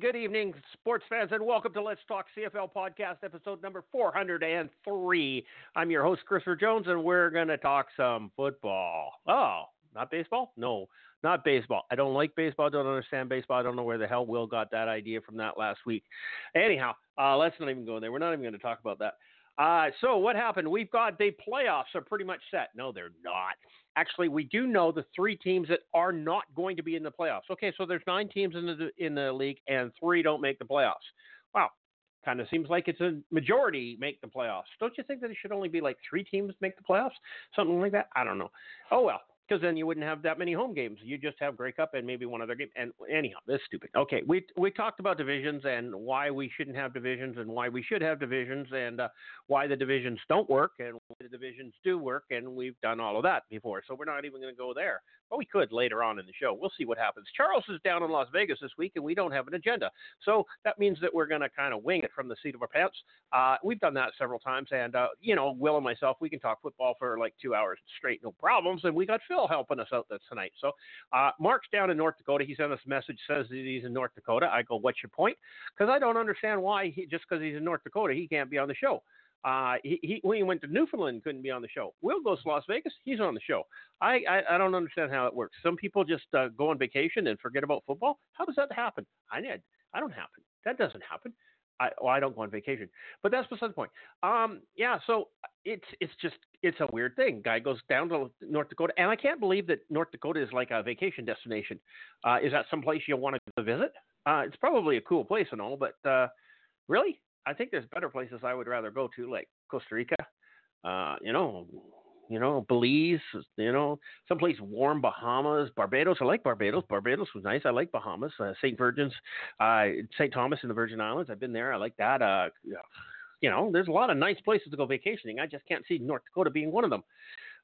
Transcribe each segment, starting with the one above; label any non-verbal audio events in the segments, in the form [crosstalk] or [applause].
Good evening, sports fans, and welcome to Let's Talk CFL podcast, episode number 403. I'm your host, Christopher Jones, and we're going to talk some football. Oh, not baseball? No, not baseball. I don't like baseball. Don't understand baseball. I don't know where the hell Will got that idea from that last week. Anyhow, uh, let's not even go there. We're not even going to talk about that. Uh, so what happened? We've got the playoffs are pretty much set. No, they're not. Actually, we do know the three teams that are not going to be in the playoffs. Okay, so there's nine teams in the in the league, and three don't make the playoffs. Wow, kind of seems like it's a majority make the playoffs. Don't you think that it should only be like three teams make the playoffs? Something like that? I don't know. Oh well because then you wouldn't have that many home games. You just have Grey Cup and maybe one other game. And anyhow, this is stupid. Okay, we we talked about divisions and why we shouldn't have divisions and why we should have divisions and uh, why the divisions don't work and why the divisions do work. And we've done all of that before, so we're not even going to go there. But we could later on in the show. We'll see what happens. Charles is down in Las Vegas this week, and we don't have an agenda, so that means that we're going to kind of wing it from the seat of our pants. Uh, we've done that several times, and uh, you know, Will and myself, we can talk football for like two hours straight, no problems. And we got Phil helping us out tonight. So uh, Mark's down in North Dakota. He sent us a message says that he's in North Dakota. I go, what's your point? Because I don't understand why he, just because he's in North Dakota he can't be on the show. Uh, he, he, when he went to Newfoundland, couldn't be on the show. Will goes to Las Vegas, he's on the show. I, I, I don't understand how it works. Some people just uh, go on vacation and forget about football. How does that happen? I. I don't happen. That doesn't happen. I, well, I don't go on vacation, but that's beside the point. Um, yeah, so it's it's just it's a weird thing. Guy goes down to North Dakota, and I can't believe that North Dakota is like a vacation destination. Uh, is that some place you want to visit? Uh, it's probably a cool place and all, but uh, really, I think there's better places I would rather go to, like Costa Rica. Uh, you know, you know, Belize, you know, someplace warm, Bahamas, Barbados. I like Barbados. Barbados was nice. I like Bahamas, uh, St. Virgin's, uh, St. Thomas in the Virgin Islands. I've been there. I like that. Uh, you know, there's a lot of nice places to go vacationing. I just can't see North Dakota being one of them.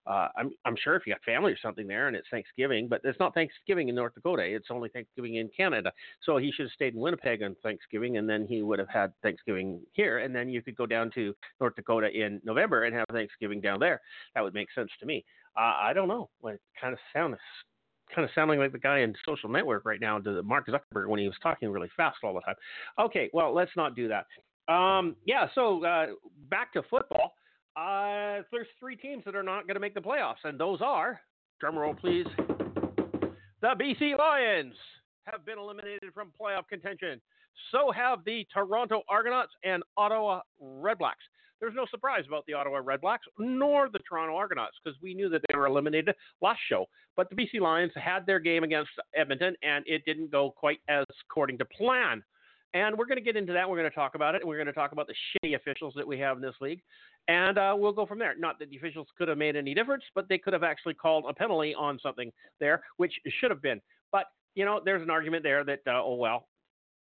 Uh, I'm, I'm sure if you got family or something there and it's Thanksgiving, but it's not Thanksgiving in North Dakota. It's only Thanksgiving in Canada. So he should have stayed in Winnipeg on Thanksgiving and then he would have had Thanksgiving here. And then you could go down to North Dakota in November and have Thanksgiving down there. That would make sense to me. Uh, I don't know. It kind of sounds kind of sounding like the guy in Social Network right now, to Mark Zuckerberg, when he was talking really fast all the time. Okay, well, let's not do that. Um, yeah, so uh, back to football. Uh, there's three teams that are not going to make the playoffs, and those are, drumroll please, the BC Lions have been eliminated from playoff contention. So have the Toronto Argonauts and Ottawa Redblacks. There's no surprise about the Ottawa Redblacks nor the Toronto Argonauts because we knew that they were eliminated last show. But the BC Lions had their game against Edmonton, and it didn't go quite as according to plan. And we're going to get into that. We're going to talk about it. We're going to talk about the shitty officials that we have in this league. And uh, we'll go from there. Not that the officials could have made any difference, but they could have actually called a penalty on something there, which should have been. But, you know, there's an argument there that, uh, oh, well,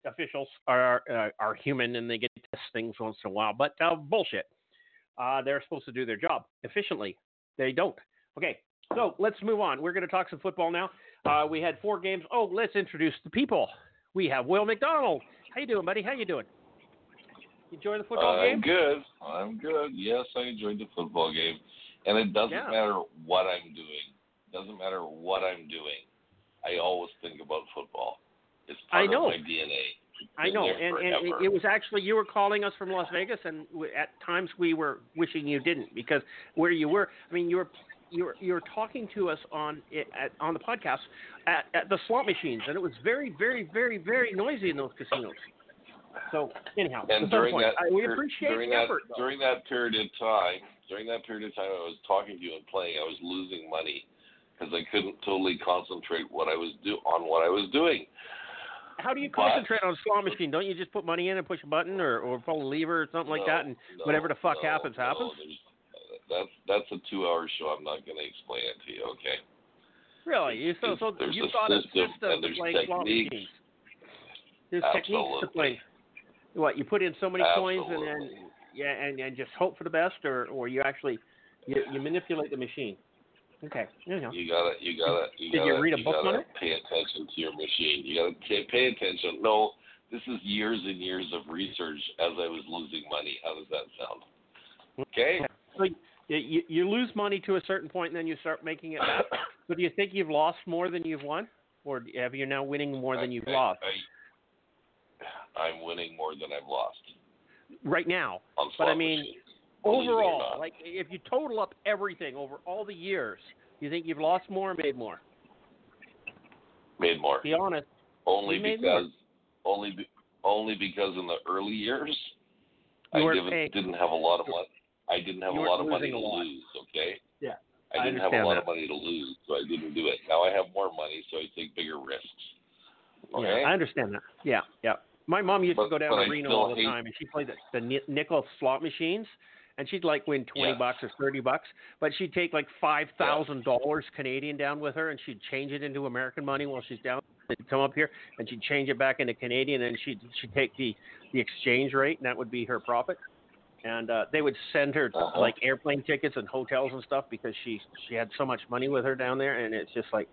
officials are, uh, are human and they get to test things once in a while. But uh, bullshit. Uh, they're supposed to do their job efficiently. They don't. Okay, so let's move on. We're going to talk some football now. Uh, we had four games. Oh, let's introduce the people. We have Will McDonald. How you doing, buddy? How you doing? You enjoy the football I'm game? I'm good. I'm good. Yes, I enjoyed the football game, and it doesn't Yeah. matter what I'm doing. It Doesn't matter what I'm doing. I always think about football. It's part I know. of my DNA. I know, and, and it, it was actually you were calling us from Las Vegas, and w- at times we were wishing you didn't because where you were, I mean, you were you were you were talking to us on at, on the podcast at, at the slot machines, and it was very, very, very, very noisy in those casinos. So anyhow, and during that I, we appreciate during the that effort. though. during that period of time, during that period of time, I was talking to you and playing. I was losing money because I couldn't totally concentrate what I was do on what I was doing. How do you but- concentrate on a slot machine? Don't you just put money in and push a button or, or pull a lever or something like that, and no, whatever the fuck no, happens happens? there's- That's that's a two-hour show. I'm not going to explain it to you. Okay. Really? You so so There's you thought a system, system there's like techniques. there's techniques to play. What you put in so many Absolutely. coins and then yeah, and, and just hope for the best, or or you actually you, you manipulate the machine. Okay, you know. You gotta, you gotta, you Did gotta, you read a book gotta on it? pay attention to your machine. You gotta pay, pay attention. No, this is years and years of research as I was losing money. How does that sound? Okay. So you, you lose money to a certain point, and then you start making it back. [coughs] So do you think you've lost more than you've won, or have you now winning more than you've I, lost I, I'm winning more than I've lost right now? But I mean, machines. Believe it or Overall, like if you total up everything over all the years, you think you've lost more or made more? made more. Be honest. Only more. because, only, be, only because in the early years, You I didn't, didn't have a lot of money. I didn't have You a lot of money to lose. Okay. Yeah, I I didn't have a lot that. of money to lose, so I didn't do it. Now I have more money, so I take bigger risks. Okay. Yeah, I understand that. Yeah, yeah. My mom used to go down to I Reno all the time, and she played the, the nickel slot machines, and she'd like win twenty Yes. bucks or thirty bucks, but she'd take like five thousand dollars Canadian down with her, and she'd change it into American money while she's down. She'd come up here, and she'd change it back into Canadian, and she'd she'd take the the exchange rate, and that would be her profit. And uh, they would send her Uh-huh. like airplane tickets and hotels and stuff because she she had so much money with her down there, and it's just like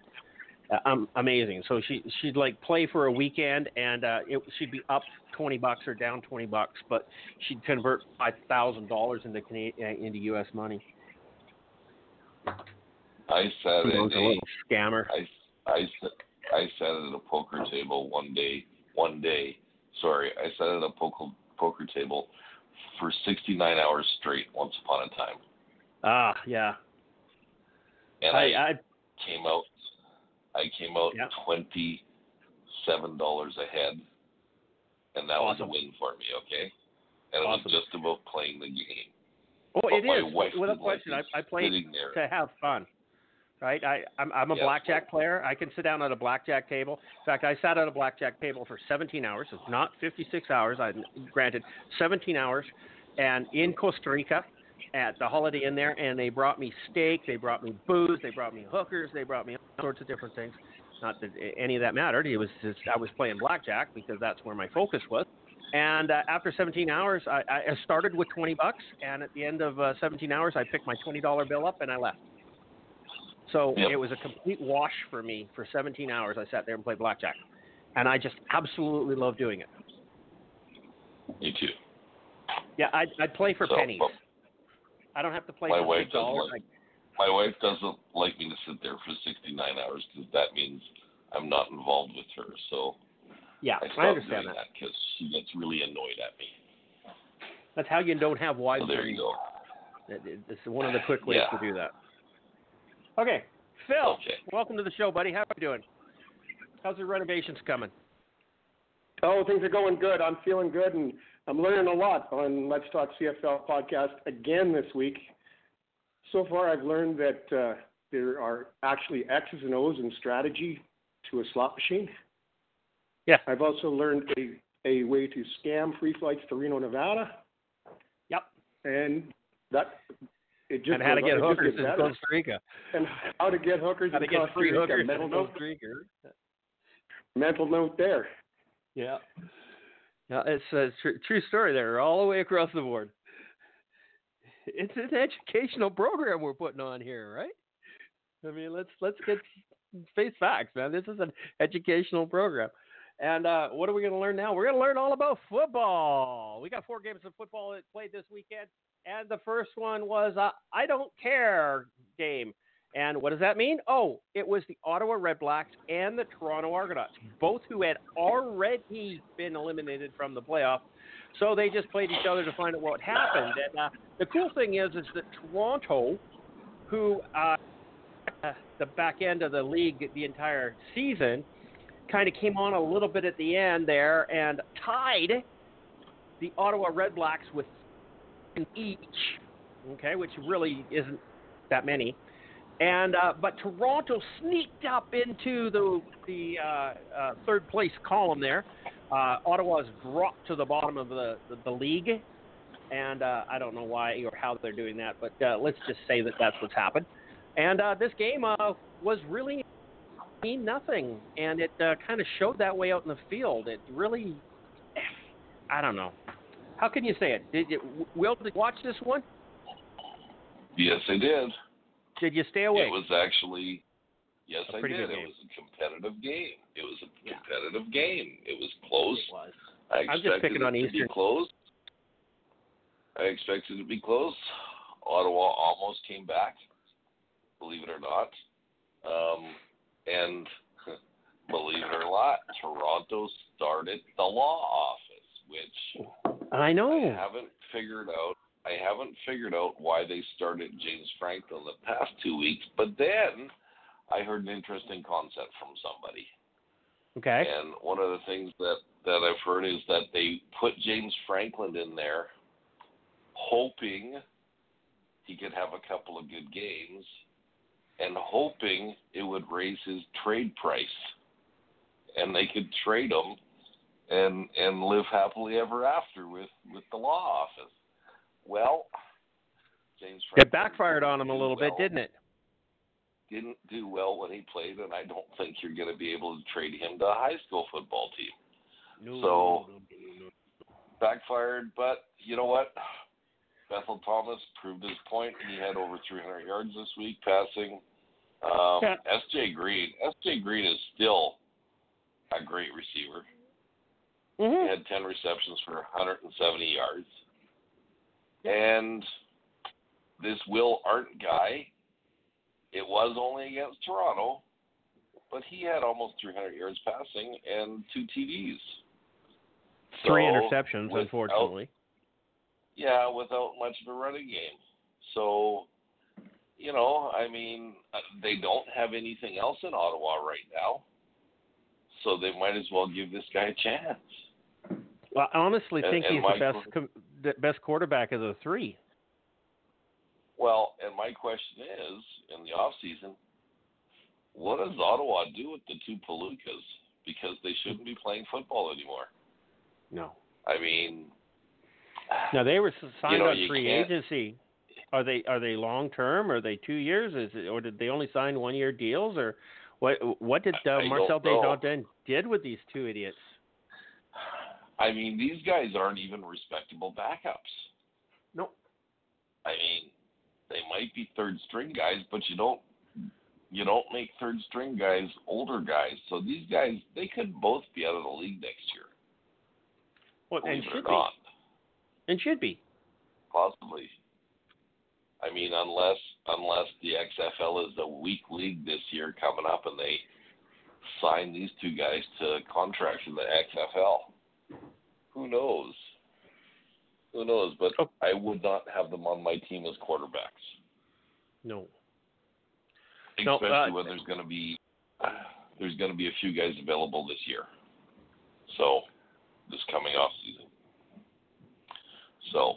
uh, um, amazing. So she she'd like play for a weekend, and uh, it, she'd be up twenty bucks or down twenty bucks, but she'd convert five thousand dollars into Canadian uh, into U.S. money. I sat at a a, little scammer. I, I, sat- I sat at a poker table one day. One day, sorry, I sat at a poker poker table for 69 hours straight once upon a time, Ah, yeah. and I, I, I came out. I came out Yeah. twenty seven dollars ahead, and that was a win for me. Okay, and it was just about playing the game. oh, But it is without question. I, I played to have fun. Right, I I'm, I'm a blackjack player. I can sit down at a blackjack table. In fact, I sat at a blackjack table for 17 hours. It's not 56 hours. I granted 17 hours, and in Costa Rica, at the Holiday Inn there, and they brought me steak, they brought me booze, they brought me hookers, they brought me all sorts of different things. Not that any of that mattered. It was just I was playing blackjack because that's where my focus was. And uh, after 17 hours, I, I started with 20 bucks, and at the end of uh, 17 hours, I picked my $20 bill up and I left. So Yep. it was a complete wash for me for 17 hours. I sat there and played blackjack, and I just absolutely love doing it. Me too. Yeah, I'd, I'd play for So, pennies. I don't have to play my for wife doesn't dollars. like- my wife doesn't like me to sit there for 69 hours because that means I'm not involved with her. So yeah, I I understand doing that. because she gets really annoyed at me. That's how you don't have wives. So there you go. It- it- It's one of the quick ways Yeah. to do that. Okay, Phil, welcome to the show, buddy. How are you doing? How's the renovations coming? Oh, things are going good. I'm feeling good, and I'm learning a lot on Let's Talk CFL podcast again this week. So far, I've learned that uh, there are actually X's and O's in strategy to a slot machine. Yeah. I've also learned a, a way to scam free flights to Reno, Nevada, Yep. and that it just and how to get hookers in. Costa Rica. and how to get hookers How to in get Costa free Rica. hookers Mental in note, Costa Rica. mental note there. Yeah. Yeah, it's a tr- true story there, all the way across the board. It's an educational program we're putting on here, right? I mean, let's let's get face facts, man. This is an educational program. And uh, what are we going to learn now? We're going to learn all about football. We got four games of football that played this weekend, and the first one was a I don't care game. And what does that mean? Oh, it was the Ottawa Redblacks and the Toronto Argonauts, both who had already been eliminated from the playoff. So they just played each other to find out what happened. And uh, the cool thing is, is that Toronto, who uh, the back end of the league the entire season, kind of came on a little bit at the end there and tied the Ottawa Redblacks with each. Okay, which really isn't that many. And uh, but Toronto sneaked up into the the uh, uh, third place column there. Uh, Ottawa's dropped to the bottom of the the, the league, and uh, I don't know why or how they're doing that, but uh, let's just say that that's what's happened. And uh, this game was really mean nothing, and it kind of showed that way out in the field. It really, I don't know. How can you say it? Did you, Will, did you watch this one? Yes, I did. Did you stay away? It was actually, yes, I did. It was a competitive game. It was a Yeah. competitive game. It was close. It was. I I'm just expected picking it on to Eastern. be close. I expected it to be close. Ottawa almost came back, believe it or not. Um, and [laughs] believe it or not, Toronto started the law office, which I know I haven't figured out. I haven't figured out why they started James Franklin the past two weeks. But then I heard an interesting concept from somebody. Okay. And one of the things that, that I've heard is that they put James Franklin in there hoping he could have a couple of good games and hoping it would raise his trade price and they could trade him and and live happily ever after with with the law office. Well, James Franklin It backfired on him a little bit, didn't it? didn't do well when he played, and I don't think you're going to be able to trade him to a high school football team. No, So- no, no, no. Backfired, but you know what? Bethel Thompson proved his point. He had over 300 yards this week passing. Um, Yeah. S.J. Green, S.J. Green is still a great receiver. He Mhm. had 10 receptions for 170 yards. And this Will Arndt guy, it was only against Toronto, but he had almost 300 yards passing and two TDs. Three So, interceptions, without- unfortunately. Yeah, without much of a running game. So, you know, I mean, uh, they don't have anything else in Ottawa right now. So they might as well give this guy a chance. Well, I honestly And- think and he's my the best com- the best quarterback of the three. Well, and my question is, in the off season, what does Ottawa do with the two Palookas? Because they shouldn't be playing football anymore. No. I mean, [sighs] Now they were signed know, on free can't- agency. Are they are they long term? Are they two years? Is it, or did they only sign one year deals? Or what what did uh, Marcel. Desjardins did with these two idiots? I mean, these guys aren't even respectable backups. No. I mean, they might be third string guys, but you don't you don't make third string guys older guys. So these guys they could both be out of the league next year. Well, and Believe it or should be. not, And should be. possibly. I mean, unless unless the XFL is a weak league this year coming up, and they sign these two guys to contracts in the XFL, who knows? Who knows? But Oh. I would not have them on my team as quarterbacks. No. No, especially uh, when there's going to be there's going to be a few guys available this year. So this coming off season. So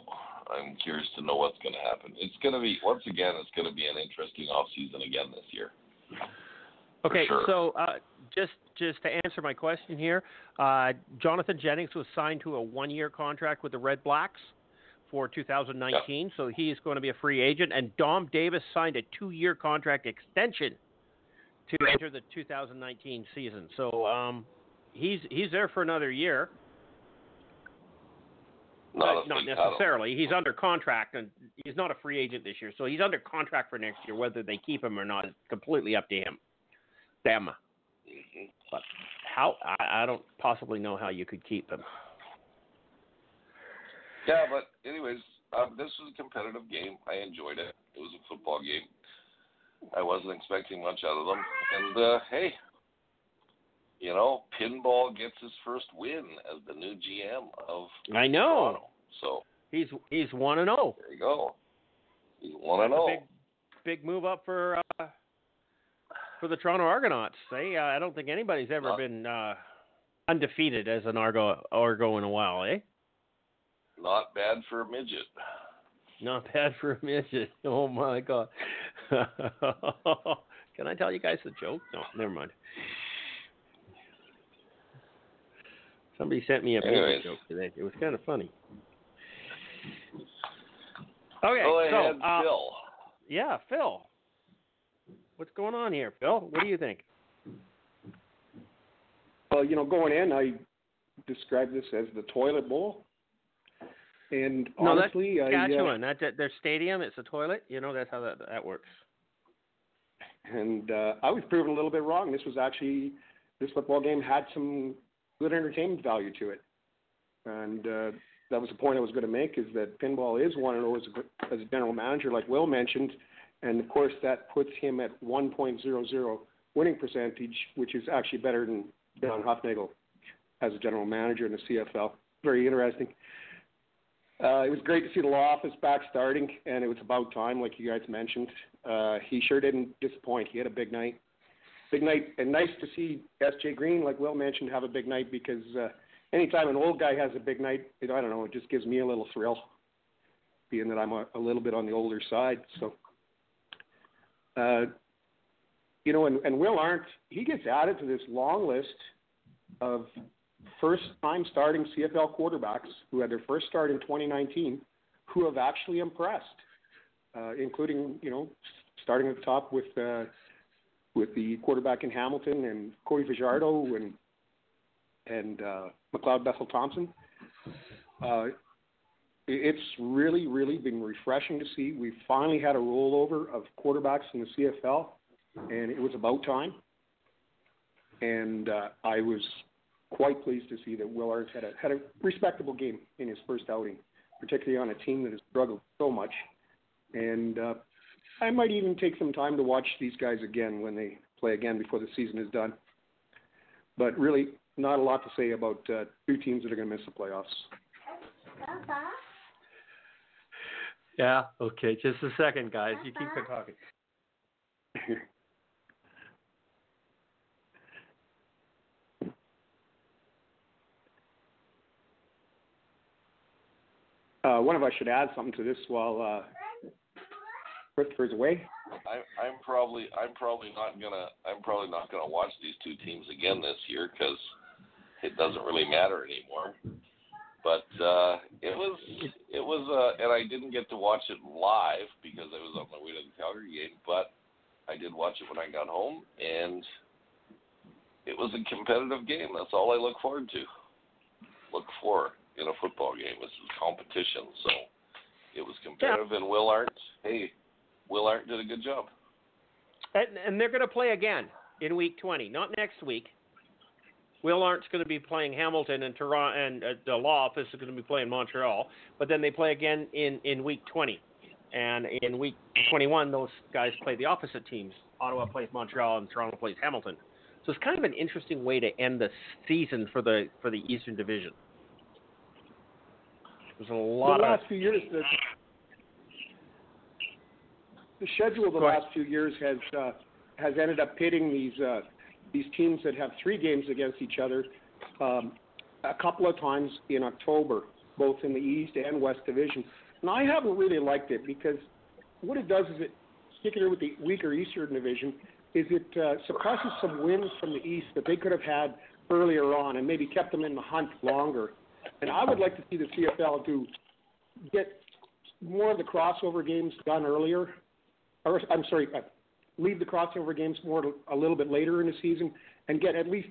I'm curious to know what's going to happen. It's going to be once again. It's going to be an interesting off season again this year. Okay, sure. so uh, just just to answer my question here, uh, Jonathan Jennings was signed to a one-year contract with the Red Blacks for 2019, so he's going to be a free agent. And Dom Davis signed a two-year contract extension to enter the 2019 season. So um, he's he's there for another year. Not, not necessarily. He's under contract, and he's not a free agent this year. So he's under contract for next year. Whether they keep him or not is completely up to him. Them. Mhm. But how? I, I don't possibly know how you could keep him. Yeah, but anyways, um, this was a competitive game. I enjoyed it. It was a football game. I wasn't expecting much out of them, and uh, hey, you know, pinball gets his first win as the new GM of I know. Toronto. So He's he's one and zero. there you go. He's one and oh. Zero. big big move up for uh, for the Toronto Argonauts. They uh, I don't think anybody's ever Not- been uh, undefeated as an Argo Argo in a while, eh? Not bad for a midget. Not bad for a midget. [laughs] Oh my god. [laughs] Can I tell you guys a joke? No, never mind. Somebody sent me a Anyways. joke today. It was kind of funny. Okay, Go so ahead, uh, Phil. yeah, Phil. What's going on here, Phil? What do you think? Well, you know, going in, I described this as the toilet bowl. And no, honestly, that's I, uh, Saskatchewan. That's their stadium. It's a toilet. You know, that's how that that works. and uh, I was proven a little bit wrong. This was actually this football game had some good entertainment value to it, and uh, that was the point I was going to make. Is that pinball is one as a, as a general manager, like Will mentioned, and of course that puts him at 1.00 winning percentage, which is actually better than John Hufnagel as a general manager in the CFL. Very interesting. Uh, it was great to see the law office back starting, and it was about time, like you guys mentioned. Uh, he sure didn't disappoint. He had a big night. Big night, and nice to see S.J. Green, like Will mentioned, have a big night because uh, anytime an old guy has a big night, it, I don't know, it just gives me a little thrill, being that I'm a, a little bit on the older side. So, uh, you know, and, and Will Arndt, he gets added to this long list of first time starting CFL quarterbacks who had their first start in 2019 who have actually impressed, uh, including, you know, starting at the top with uh, with the quarterback in Hamilton and Cody Fajardo and and uh, McLeod Bethel Thompson. Uh, it's really, really been refreshing to see. We finally had a rollover of quarterbacks in the CFL, and it was about time. And uh, I was quite pleased to see that Will Arndt had a had a respectable game in his first outing, particularly on a team that has struggled so much. And uh, I might even take some time to watch these guys again when they play again before the season is done. But really, not a lot to say about uh, two teams that are going to miss the playoffs. Yeah. Okay. Just a second, guys. You keep on talking. [laughs] Uh, one of us should add something to this while uh, Christopher's away. I, I'm probably I'm probably not gonna I'm probably not gonna watch these two teams again this year because it doesn't really matter anymore. But uh, it was it was uh, and I didn't get to watch it live because I was on my way to the Calgary game. But I did watch it when I got home, and it was a competitive game. That's all I look forward to. Look for in a football game. Is competition, so it was competitive. And Will Arndt, hey, Will Arndt did a good job. And, and they're going to play again in week 20, not next week. Will Arndt's going to be playing Hamilton and Toronto, and uh, the law office is going to be playing Montreal. But then they play again in in week 20, and in week 21, those guys play the opposite teams. Ottawa plays Montreal, and Toronto plays Hamilton. So it's kind of an interesting way to end the season for the for the Eastern Division. There's a lot the of last few years, the, the schedule of the last few years has uh, has ended up pitting these uh, these teams that have three games against each other um, a couple of times in October, both in the East and West Division. And I haven't really liked it because what it does is it, particularly with the weaker Eastern Division, is it uh, suppresses some wins from the East that they could have had earlier on and maybe kept them in the hunt longer. And I would like to see the CFL do get more of the crossover games done earlier, or I'm sorry, uh, leave the crossover games more a little bit later in the season, and get at least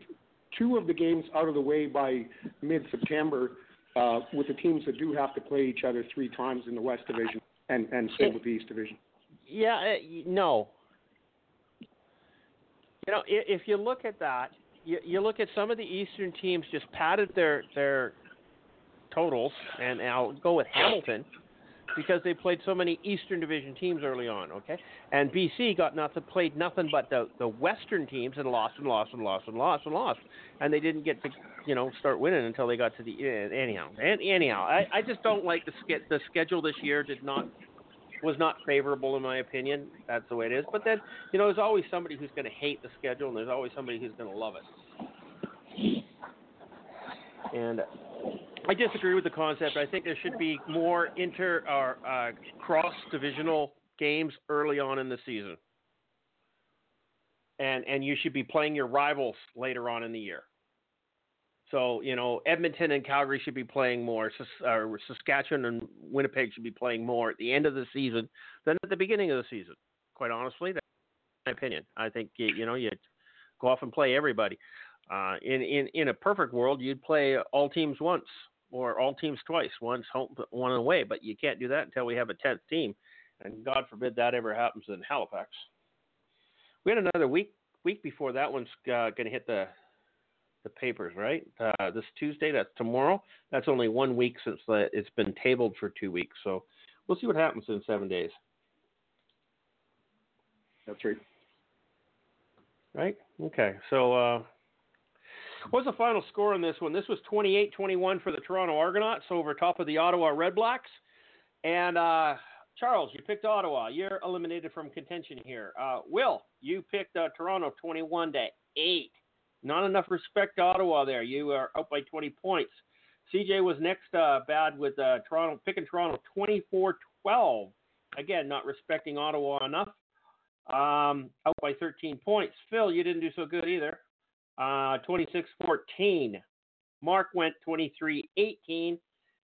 two of the games out of the way by mid-September, uh, with the teams that do have to play each other three times in the West Division, and and same with the East Division. Yeah, uh, no. You know, i- if you look at that, you, you look at some of the Eastern teams just padded their their totals, and I'll go with Hamilton because they played so many Eastern Division teams early on. Okay, and BC got nothing, played nothing but the the Western teams and lost and lost and lost and lost and lost, and they didn't get to you know start winning until they got to the uh, anyhow. And anyhow, I I just don't like the the schedule this year did not was not favorable in my opinion. That's the way it is. But then, you know, there's always somebody who's going to hate the schedule, and there's always somebody who's going to love it. And I disagree with the concept. I think there should be more inter or uh, cross divisional games early on in the season, and and you should be playing your rivals later on in the year. So you know, Edmonton and Calgary should be playing more. Sas- or Saskatchewan and Winnipeg should be playing more at the end of the season than at the beginning of the season. Quite honestly, that's my opinion. I think you, you know you go off and play everybody. Uh, in, in in a perfect world, you'd play all teams once or all teams twice, once home, one away. But you can't do that until we have a tenth team, and God forbid that ever happens in Halifax. We had another week week before that one's uh, going to hit the the papers, right? Uh, this Tuesday, that's tomorrow. That's only one week since the, it's been tabled for two weeks. So we'll see what happens in seven days. That's right. Right? Okay. So, uh, what's the final score on this one? This was 28 21 for the Toronto Argonauts over top of the Ottawa Redblacks. And, uh, Charles, you picked Ottawa. You're eliminated from contention here. Uh, Will, you picked uh, Toronto 21 to 8. Not enough respect to Ottawa there. You are out by 20 points. CJ was next uh, bad with uh, Toronto, picking Toronto 24 12. Again, not respecting Ottawa enough. Um, out by 13 points. Phil, you didn't do so good either. Uh, 26 14. Mark went 23 18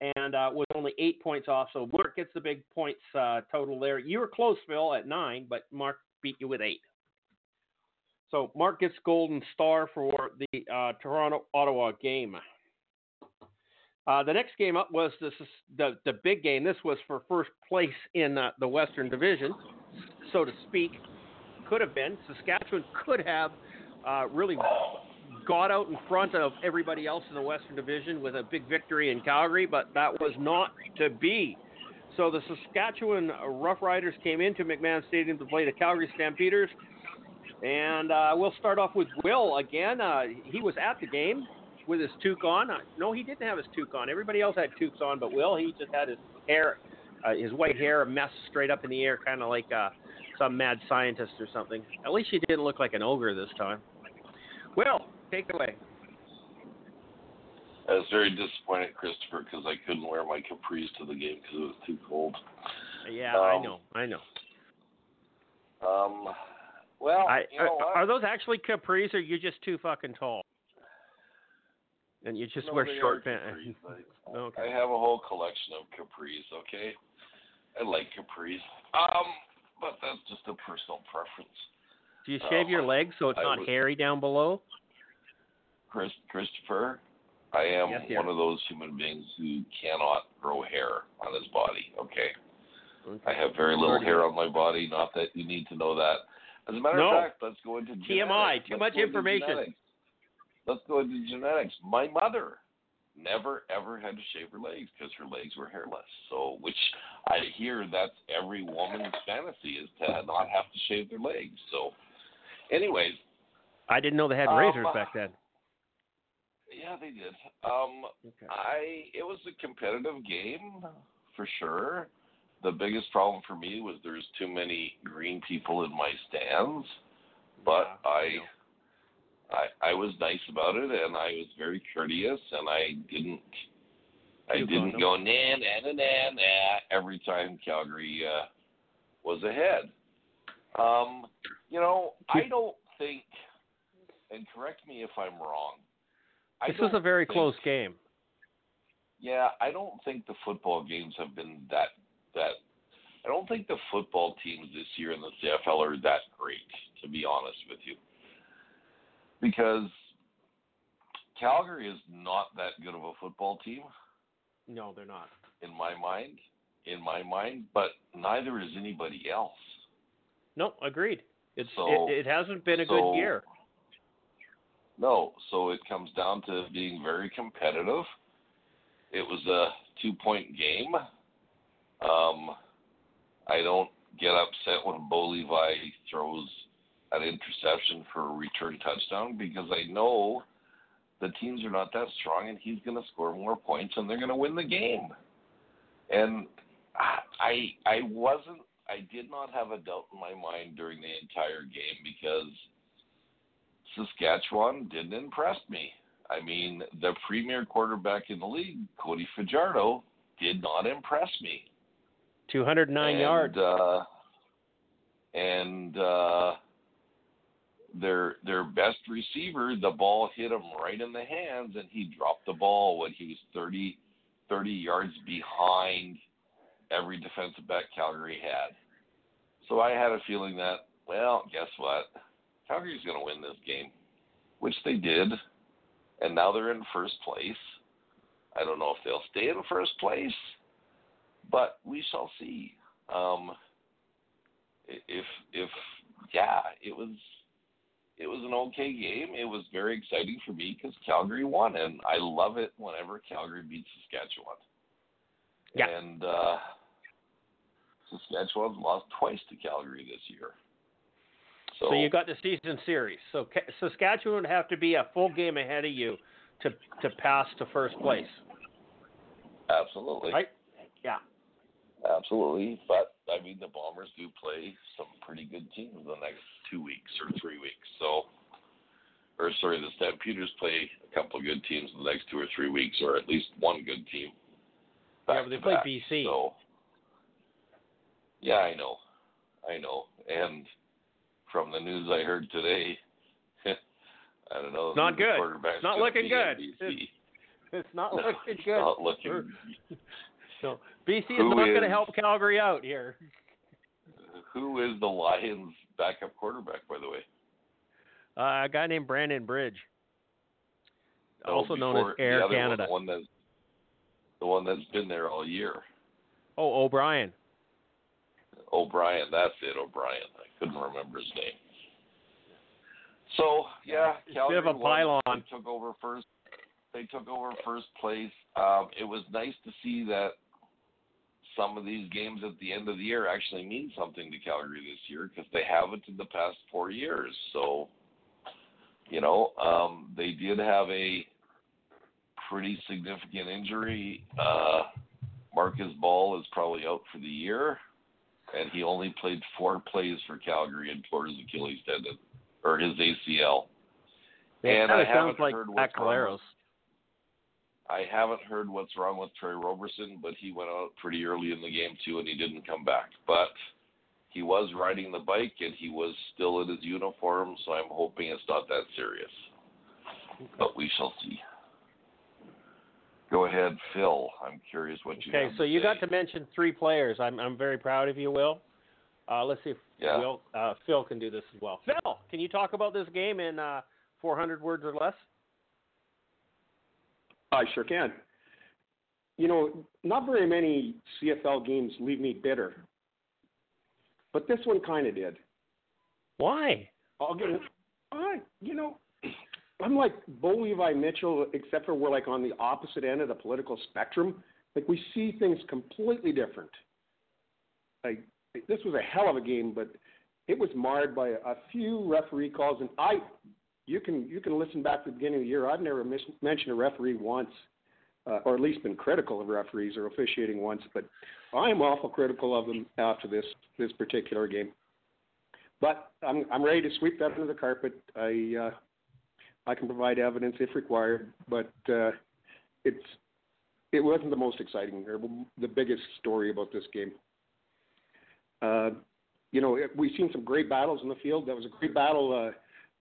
and uh, was only eight points off. So Mark gets the big points uh, total there. You were close, Phil, at nine, but Mark beat you with eight. So Mark gets golden star for the uh, Toronto Ottawa game. Uh, the next game up was this, the the big game. This was for first place in uh, the Western Division, so to speak. Could have been Saskatchewan could have uh, really got out in front of everybody else in the Western Division with a big victory in Calgary, but that was not to be. So the Saskatchewan Roughriders came into McMahon Stadium to play the Calgary Stampeders. And uh, we'll start off with Will again. Uh, he was at the game with his toque on. Uh, no, he didn't have his toque on. Everybody else had toques on, but Will, he just had his hair, uh, his white hair, a mess straight up in the air, kind of like uh, some mad scientist or something. At least he didn't look like an ogre this time. Will, take it away. I was very disappointed, Christopher, because I couldn't wear my capris to the game because it was too cold. Yeah, um, I know, I know. Um, well, I, you know are, are, those actually capris, or are you just too fucking tall? And you just no, wear short pants. [laughs] okay. I have a whole collection of capris. Okay, I like capris. Um, but that's just a personal preference. Do you shave um, your legs so it's I not was, hairy down below? Chris, Christopher, I am yes, one of those human beings who cannot grow hair on his body. Okay. okay. I have very little hair on my body. Not that you need to know that. As a matter no. of fact, let's go into TMI. Genetics. Too let's much information. Let's go into genetics. My mother never ever had to shave her legs because her legs were hairless. So, which I hear that's every woman's fantasy is to not have to shave their legs. So, anyways, I didn't know they had um, razors back then. Yeah, they did. Um, okay. I it was a competitive game for sure. The biggest problem for me was there's too many green people in my stands, but yeah, I, I I was nice about it and I was very courteous and I didn't I You didn't go nah nah nah nah every time Calgary uh, was ahead. Um, you know, I don't think, and correct me if I'm wrong. I This was a very think, close game. Yeah, I don't think the football games have been that that. I don't think the football teams this year in the CFL are that great, to be honest with you, because Calgary is not that good of a football team. No, they're not. In my mind, in my mind, but neither is anybody else. No, agreed. It's So- it, it hasn't been a so- good year. No, so it comes down to being very competitive. It was a two point game. Um, I don't get upset when Bo Levi throws an interception for a return touchdown because I know the teams are not that strong and he's going to score more points and they're going to win the game. And I I wasn't I did not have a doubt in my mind during the entire game because Saskatchewan didn't impress me. I mean, the premier quarterback in the league, Cody Fajardo, did not impress me. 209 and, yards. Uh, and uh, their their best receiver, the ball hit him right in the hands, and he dropped the ball when he was 30, 30 yards behind every defensive back Calgary had. So I had a feeling that, well, guess what? Calgary's going to win this game. which they did, and now they're in first place. I don't know if they'll stay in first place, but we shall see. Um, if if yeah, it was it was an okay game. It was very exciting for me because Calgary won, and I love it whenever Calgary beats Saskatchewan. Yeah. And uh, Saskatchewan's lost twice to Calgary this year. So, So you got the season series. So Saskatchewan would have to be a full game ahead of you to to pass to first place, absolutely, right? Yeah. absolutely. But I mean, the Bombers do play some pretty good teams the next two weeks or three weeks. So, or sorry, the Stampeders play a couple of good teams in the next two or three weeks, or at least one good team. Yeah, but they play. BC. So, yeah, I know, I know, and from the news I heard today, [laughs] I don't know. Not good. quarterback's Not looking good. BC. It's not No, [laughs] looking it's good. Not looking. [laughs] So BC is not going to help Calgary out here. Who is the Lions' backup quarterback, by the way? Uh, a guy named Brandon Bridge, No, also known as Air Canada. One, the one that's the one that's been there all year. Oh, O'Brien. O'Brien, that's it, O'Brien. I couldn't remember his name. So yeah, a Calgary a won. pylon. They took over first. They took over first place. Um, it was nice to see that some of these games at the end of the year actually mean something to Calgary this year because they haven't in the past four years. So, you know, um, they did have a pretty significant injury. Uh, Marcus Ball is probably out for the year, and he only played four plays for Calgary and tore his Achilles tendon or his ACL. Yeah, And I haven't like heard Caleros. I haven't heard what's wrong with Tre Roberson, but he went out pretty early in the game too, and he didn't come back. But he was riding the bike, and he was still in his uniform, so I'm hoping it's not that serious. But we shall see. Go ahead, Phil. I'm curious what you Okay, have so you say. got to mention three players. I'm I'm very proud of you, Will. Uh, let's see if Yeah. Will uh, Phil can do this as well. Phil, can you talk about this game in uh, 400 words or less? I sure can. You know, not very many CFL games leave me bitter, but this one kind of did. Why? I'll get it. I, you know, I'm like Bo Levi Mitchell, except for we're like on the opposite end of the political spectrum. Like we see things completely different. Like this was a hell of a game, but it was marred by a few referee calls, and I, you can you can listen back to the beginning of the year. I've never mis- mentioned a referee once, uh, or at least been critical of referees or officiating once, but I am awful critical of them after this this particular game. But I'm I'm ready to sweep that under the carpet. I uh, I can provide evidence if required, but uh, it's it wasn't the most exciting or the biggest story about this game. Uh, you know, it- we've seen some great battles in the field. That was a great battle uh,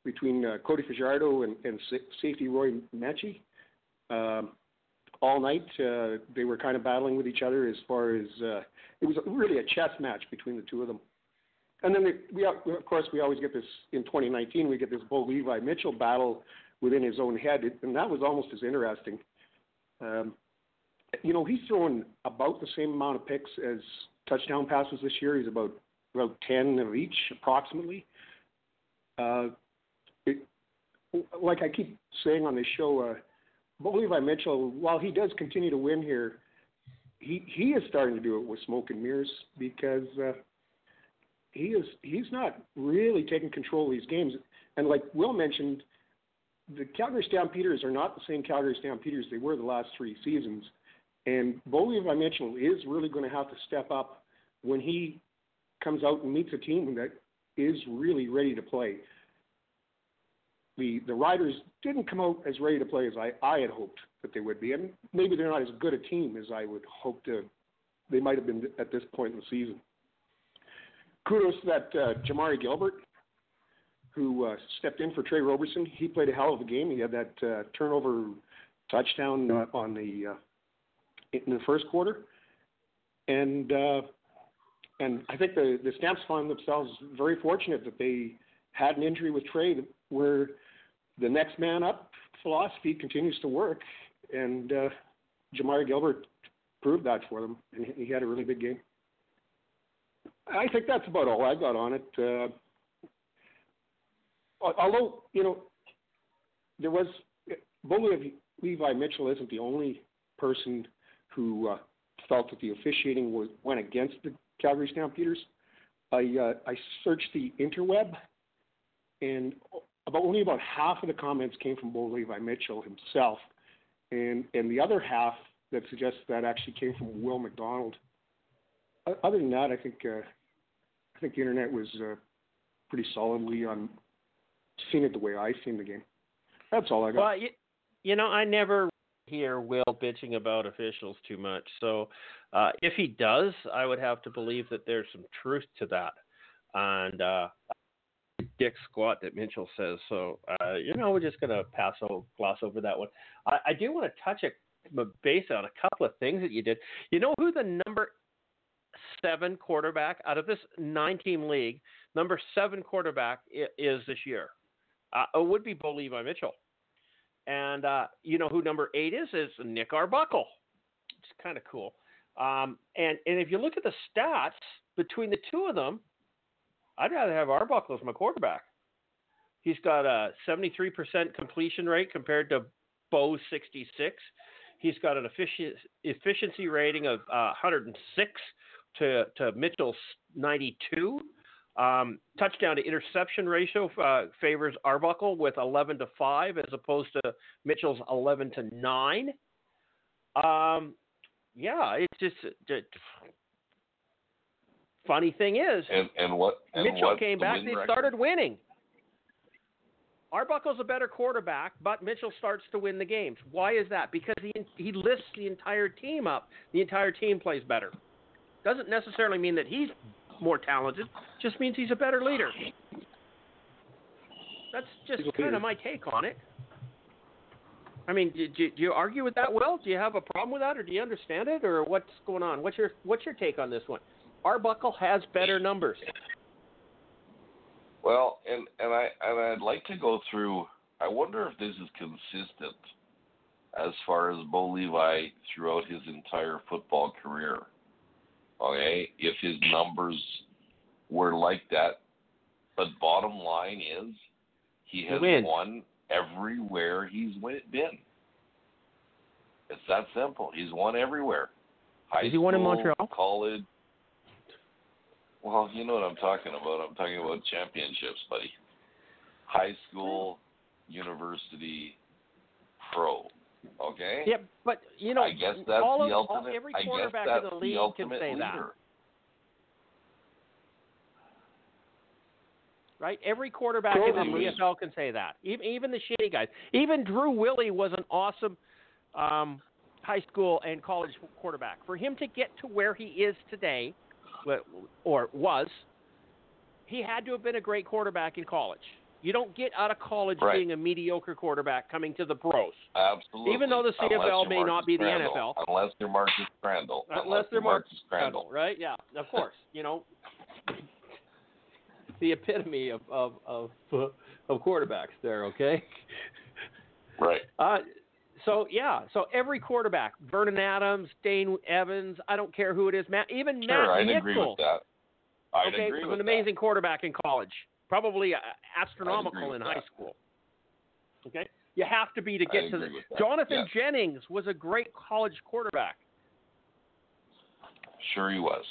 between uh, Cody Fajardo and, and sa- safety Royce Metchie. Um, all night, uh, they were kind of battling with each other as far as uh, it was really a chess match between the two of them. And then we, of course, we always get this in 2019. We get this Bo Levi Mitchell battle within his own head, and that was almost as interesting. Um, you know, he's throwing about the same amount of picks as touchdown passes this year. He's about about 10 of each, approximately. Uh, it, like I keep saying on this show, uh, Bo Levi Mitchell, while he does continue to win here, he he is starting to do it with smoke and mirrors because. Uh, he is he's not really taking control of these games. And like Will mentioned, the Calgary Stampeders are not the same Calgary Stampeders they were the last three seasons. And Bo Levi Mitchell is really going to have to step up when he comes out and meets a team that is really ready to play. The the Riders didn't come out as ready to play as I, I had hoped that they would be, and maybe they're not as good a team as I would hope to. They might have been at this point in the season kudos to that uh, Jamari Gilbert, who uh, stepped in for Tre Roberson. He played a hell of a game. He had that uh, turnover touchdown uh, on the uh, in the first quarter, and uh, and I think the the Stamps found themselves very fortunate that they had an injury with Trey where the next man up philosophy continues to work, and uh, Jamar Gilbert proved that for them, and he had a really big game. I think that's about all I got on it. Uh, although you know, there was Bo Levi Mitchell isn't the only person who uh, felt that the officiating was went against the Calgary Stampeders. I uh, I searched the interweb, and about only about half of the comments came from Bo Levi Mitchell himself, and and the other half that suggests that actually came from Will McDonald. Other than that, I think uh, I think the internet was uh, pretty solidly on seeing it the way I seen the game. That's all I got. Well, you, you know, I never hear Will bitching about officials too much. So uh, if he does, I would have to believe that there's some truth to that. And uh, dick squat that Mitchell says. So uh, you know, we're just gonna pass over, gloss over that one. I, I do want to touch a base on a couple of things that you did. You know who the number seven quarterback out of this nine-team league, number seven quarterback is this year? Uh, it would be Bo Levi Mitchell. And uh, you know who number eight is? Is Nick Arbuckle. It's kind of cool. Um, and and if you look at the stats between the two of them, I'd rather have Arbuckle as my quarterback. He's got a 73% completion rate compared to Bo's 66. He's got an efficiency rating of uh, 106 to, to Mitchell's 92. Um, touchdown to interception ratio uh, favors Arbuckle with 11 to 5 as opposed to Mitchell's 11 to 9. Um, yeah, it's just, just funny thing is, and, and what and Mitchell what came back. They record? started winning. Arbuckle's a better quarterback, but Mitchell starts to win the games. Why is that? Because he he lifts the entire team up. The entire team plays better. Doesn't necessarily mean that he's more talented. Just means he's a better leader. That's just kind of my take on it. I mean, do, do, do you argue with that, Will? Do you have a problem with that, or do you understand it, or what's going on? What's your What's your take on this one? Arbuckle has better numbers. Well, and and I and I'd like to go through. I wonder if this is consistent as far as Bo Levi throughout his entire football career. Okay, if his numbers were like that, but bottom line is he has Wins. won everywhere he's been. It's that simple. He's won everywhere. High he won in Montreal? College. Well, you know what I'm talking about. I'm talking about championships, buddy. High school, university, pro. Okay. Yeah, but you know, I guess that's all the of, all, ultimate. every I guess quarterback that's in the the league can ultimate say that, right? Every quarterback in Totally. the NFL can say that. Even even the shitty guys. Even Drew Willy was an awesome um, high school and college quarterback. For him to get to where he is today, or was, he had to have been a great quarterback in college. You don't get out of college Right. being a mediocre quarterback coming to the pros. Absolutely. Even though the CFL may Marcus not be the NFL. Unless they're Marcus Crandell. Unless they're Marcus Crandell, right? Yeah, of course. you know, [laughs] the epitome of of of, of quarterbacks there. Okay. Right. Uh, so yeah, so every quarterback, Vernon Adams, Dane Evans, I don't care who it is, Matt, even Sure, Matt I'd Nichols. agree with that. I'd okay, agree was an amazing quarterback in college, probably uh, astronomical in high that. school. Okay, you have to be to get to the. Jonathan Yeah. Jennings was a great college quarterback. Sure, he was.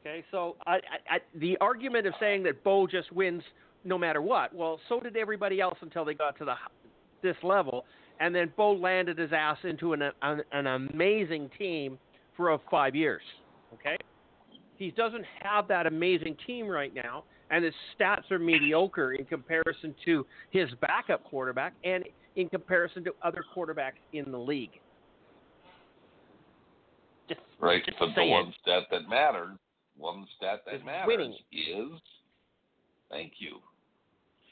Okay, so I, I, I, the argument of saying that Bo just wins no matter what, well, so did everybody else until they got to the this level, and then Bo landed his ass into an an, an amazing team for uh, five years. Okay, he doesn't have that amazing team right now, and his stats are mediocre in comparison to his backup quarterback and in comparison to other quarterbacks in the league. Just, Right. just but the one stat that matters, one stat that Is matters winning. is thank you.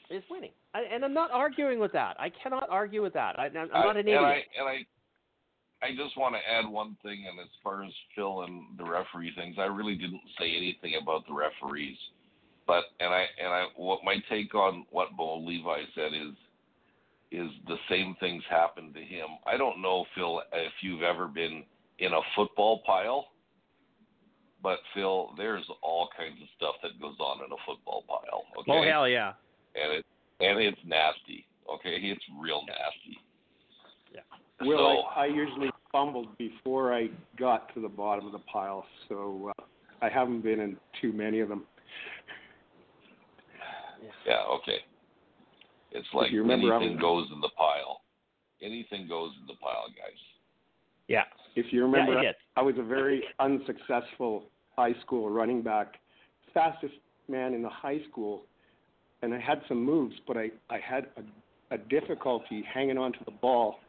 is winning. I, and I'm not arguing with that. I cannot argue with that. I, I'm I- not an and idiot. I, and I, I just want to add one thing, and as far as Phil and the referee things, I really didn't say anything about the referees. But and I and I what my take on what Bo Levi said is is the same things happen to him. I don't know, Phil, if you've ever been in a football pile, but Phil, there's all kinds of stuff that goes on in a football pile. Okay. Oh hell yeah. And it and it's nasty. Okay, it's real nasty. Yeah. Well, so, I, I usually fumbled before I got to the bottom of the pile, so uh, I haven't been in too many of them. Yeah, okay. It's like you remember, I anything was- goes in the pile. Anything goes in the pile, guys. Yeah. If you remember, yeah, it. I was a very unsuccessful high school running back, fastest man in the high school, and I had some moves, but I, I had a, a difficulty hanging on to the ball,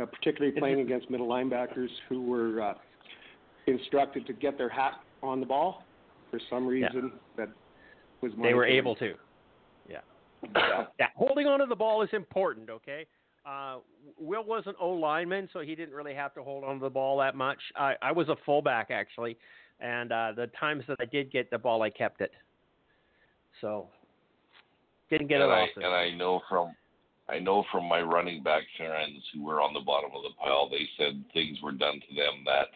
uh, particularly [laughs] playing against middle linebackers who were uh, instructed to get their hat on the ball. For some reason, that was my They were doing. able to. Yeah. yeah. Holding on to the ball is important, okay? Uh, Will was an O lineman, so he didn't really have to hold on to the ball that much. I, I was a fullback, actually, and uh, the times that I did get the ball, I kept it. So, didn't get and it I off. and I know from I know from my running back friends who were on the bottom of the pile, they said things were done to them that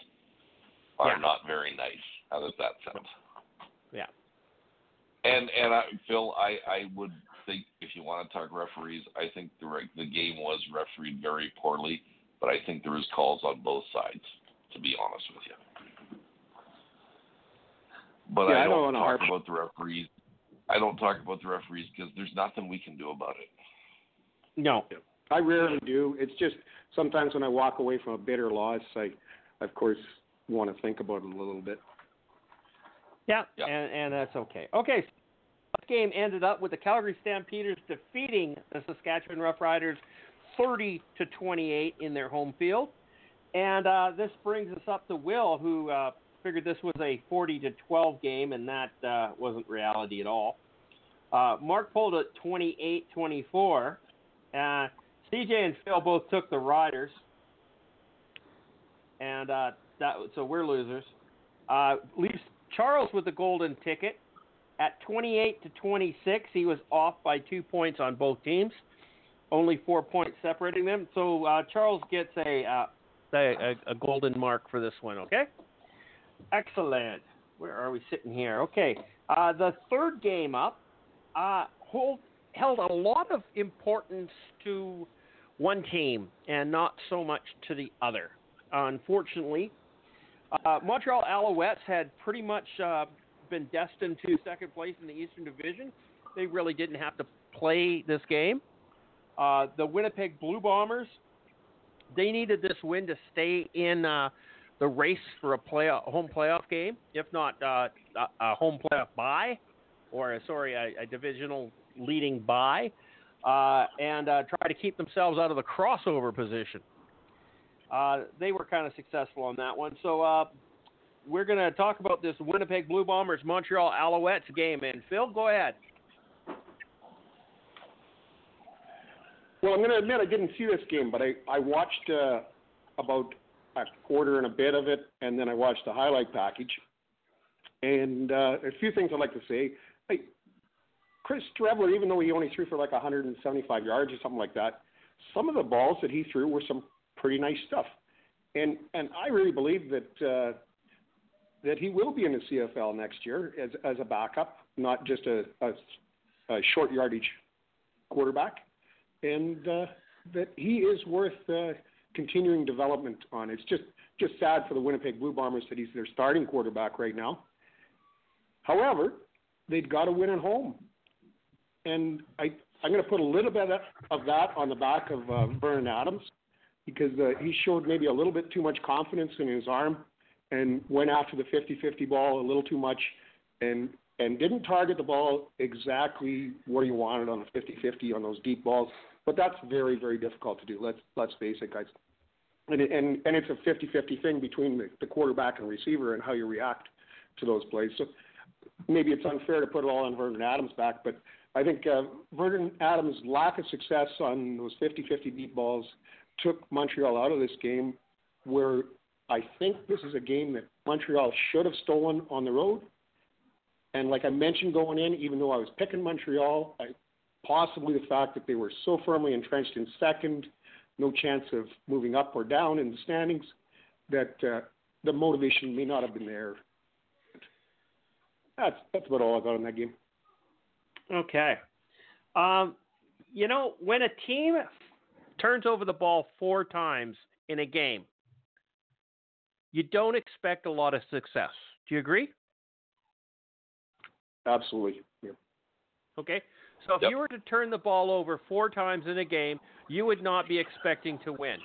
are Yeah. not very nice. How does that sound? Yeah. And and I, Phil, I I would think if you want to talk referees, I think the re- the game was refereed very poorly, but I think there was calls on both sides. To be honest with you. But Yeah, I I don't don't wanna talk harp- about the referees. I don't talk about the referees because there's nothing we can do about it. no. I rarely do. It's just sometimes when I walk away from a bitter loss, I, of course, want to think about it a little bit. Yeah, Yeah. And, and that's okay. Okay, this game ended up with the Calgary Stampeders defeating the Saskatchewan Roughriders 30 to 28 in their home field. And uh, this brings us up to Will, who uh, figured this was a 40 to 12 game, and that uh, wasn't reality at all. Uh, Mark pulled it 28 24. Uh, CJ and Phil both took the Riders, and uh, that so we're losers. Leaves Charles with the golden ticket at 28 to 26. He was off by two points on both teams, only four points separating them. So uh, Charles gets a, uh, a a golden mark for this one. Okay, excellent. Where are we sitting here? Okay, uh, the third game up uh, hold, held a lot of importance to one team and not so much to the other. Unfortunately, uh, Montreal Alouettes had pretty much uh, been destined to second place in the Eastern Division. They really didn't have to play this game. Uh, the Winnipeg Blue Bombers, they needed this win to stay in uh, the race for a play a home playoff game, if not uh, a, home playoff bye, or a, sorry, a, a divisional leading bye, uh, and uh, try to keep themselves out of the crossover position. Uh, they were kind of successful on that one. So uh, we're going to talk about this Winnipeg Blue Bombers Montreal Alouettes game. And Phil, go ahead. Well, I'm going to admit I didn't see this game, but I I watched uh, about a quarter and a bit of it, and then I watched the highlight package. And uh, a few things I'd like to say. Hey, Chris Streveler, even though he only threw for like 175 yards or something like that, some of the balls that he threw were some pretty nice stuff. And and I really believe that uh, that he will be in the CFL next year as as a backup, not just a, a, a short yardage quarterback and uh, that he is worth uh, continuing development on. It's just just sad for the Winnipeg Blue Bombers that he's their starting quarterback right now. However, they've got to win at home, and I I'm going to put a little bit of that on the back of uh, Vernon Adams because uh, he showed maybe a little bit too much confidence in his arm and went after the 50-50 ball a little too much and and didn't target the ball exactly where you wanted on the 50-50 on those deep balls. But that's very, very difficult to do. Let's let's face it, guys. And and and it's a 50-50 thing between the, the quarterback and receiver and how you react to those plays. So maybe it's unfair to put it all on Vernon Adams' back, but I think uh, Vernon Adams' lack of success on those 50-50 deep balls took Montreal out of this game, where I think this is a game that Montreal should have stolen on the road And like I mentioned going in, even though I was picking Montreal, I, possibly the fact that they were so firmly entrenched in second, no chance of moving up or down in the standings, that uh, the motivation may not have been there. That's that's about all I got on that game. Okay. Um, you know, when a team turns over the ball four times in a game, you don't expect a lot of success. Do you agree? Absolutely. Yeah. Okay. So if Yep. you were to turn the ball over four times in a game, you would not be expecting to win.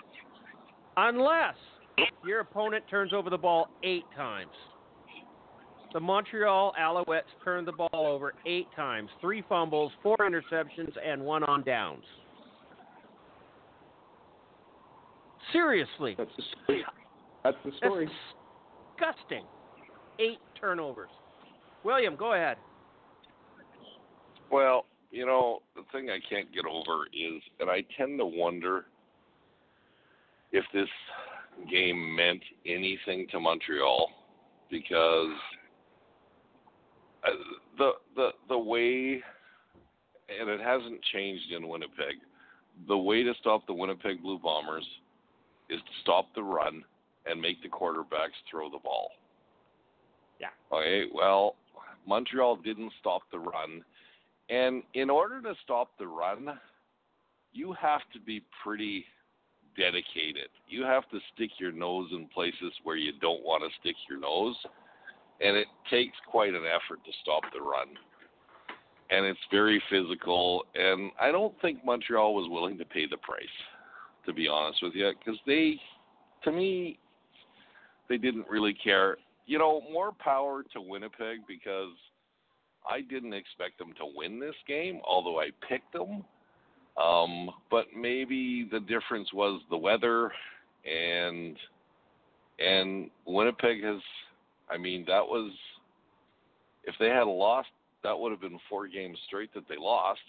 Unless your opponent turns over the ball eight times. The Montreal Alouettes turned the ball over eight times, three fumbles, four interceptions, and one on downs. Seriously, That's the story. That's the story. that's disgusting. Eight turnovers. William, go ahead. Well, you know, the thing I can't get over is, and I tend to wonder if this game meant anything to Montreal because uh, the the the way, and it hasn't changed in Winnipeg. The way to stop the Winnipeg Blue Bombers is to stop the run and make the quarterbacks throw the ball. Yeah. Okay. Well, Montreal didn't stop the run. And in order to stop the run, you have to be pretty dedicated. You have to stick your nose in places where you don't want to stick your nose. And it takes quite an effort to stop the run. And it's very physical. And I don't think Montreal was willing to pay the price, to be honest with you, because they, to me, they didn't really care. You know, more power to Winnipeg because I didn't expect them to win this game, although I picked them. Um, but maybe the difference was the weather, and and Winnipeg has. I mean, that was if they had lost, that would have been four games straight that they lost,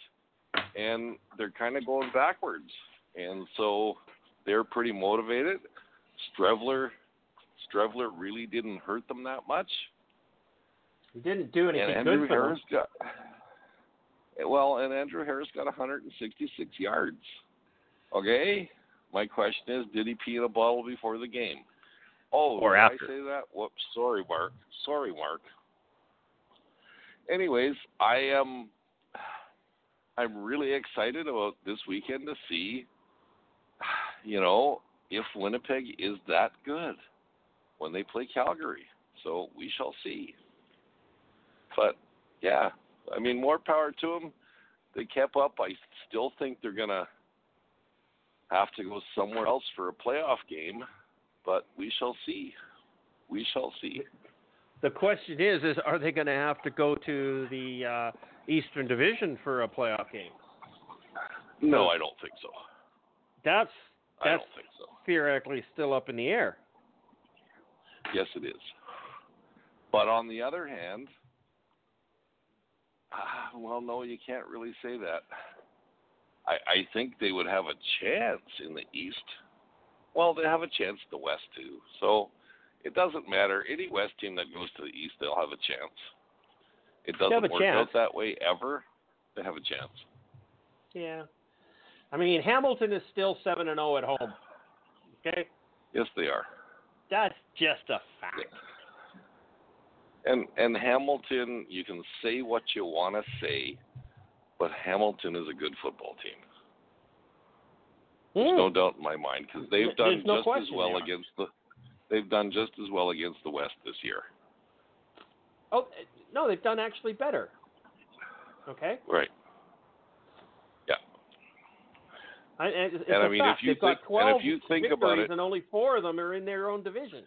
and they're kind of going backwards, and so they're pretty motivated. Streveler, Streveler really didn't hurt them that much. He didn't do anything And good Andrew for them. Harris got well, and Andrew Harris got 166 yards. Okay, my question is, did he pee in a bottle before the game? Oh, Or did after. I say that? Whoops, sorry, Mark. Sorry, Mark. Anyways, I am. I'm really excited about this weekend to see, you know, if Winnipeg is that good when they play Calgary. So we shall see. But yeah, I mean, more power to them. They kept up. I still think they're gonna have to go somewhere else for a playoff game, but we shall see. We shall see. The question is, is are they going to have to go to the uh, Eastern Division for a playoff game? No, I don't think so. That's I that's don't think so. theoretically still up in the air. Yes, it is. But on the other hand, ah, well, no, you can't really say that. I, I think they would have a chance in the East. Well, they have a chance in the West too. So it doesn't matter. Any West team that goes to the East, they'll have a chance. It doesn't work chance. out that way ever. They have a chance. Yeah. I mean, Hamilton is still seven and zero at home. Okay, Yes, they are. That's just a fact. And and Hamilton, you can say what you want to say, but Hamilton is a good football team. There's Hmm. no doubt in my mind because they've done no just as well against the. They've done just as well against the West this year. Oh no, they've done actually better. Okay, Right. Yeah. I, and it's, it's And I mean, if you they've got think- and if twelve you think victories, about it- and only four of them are in their own division.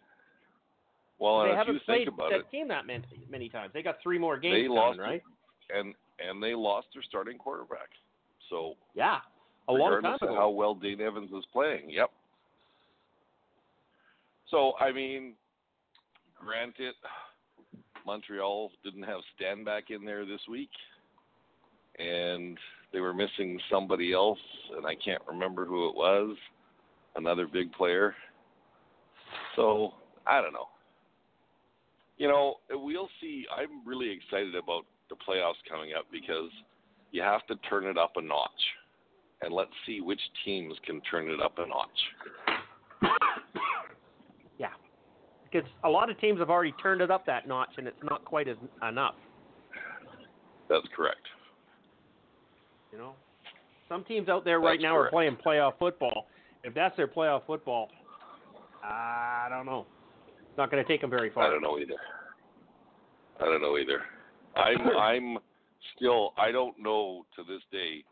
Well, they haven't you played think about that it, team that many, many times. They got three more games they coming, lost right? and and they lost their starting quarterback. So Yeah, a long time ago. how well Dane Evans is playing. Yep. So I mean, granted, Montreal didn't have Stanback in there this week, and they were missing somebody else, and I can't remember who it was, another big player. So I don't know. you know, we'll see. I'm really excited about the playoffs coming up because you have to turn it up a notch, and let's see which teams can turn it up a notch. yeah, because a lot of teams have already turned it up that notch, and it's not quite as enough. That's correct. You know, some teams out there right That's now correct. are playing playoff football. If that's their playoff football, I don't know. It's not going to take them very far. I don't know either. I don't know either. I'm [laughs] I'm still I don't know to this day,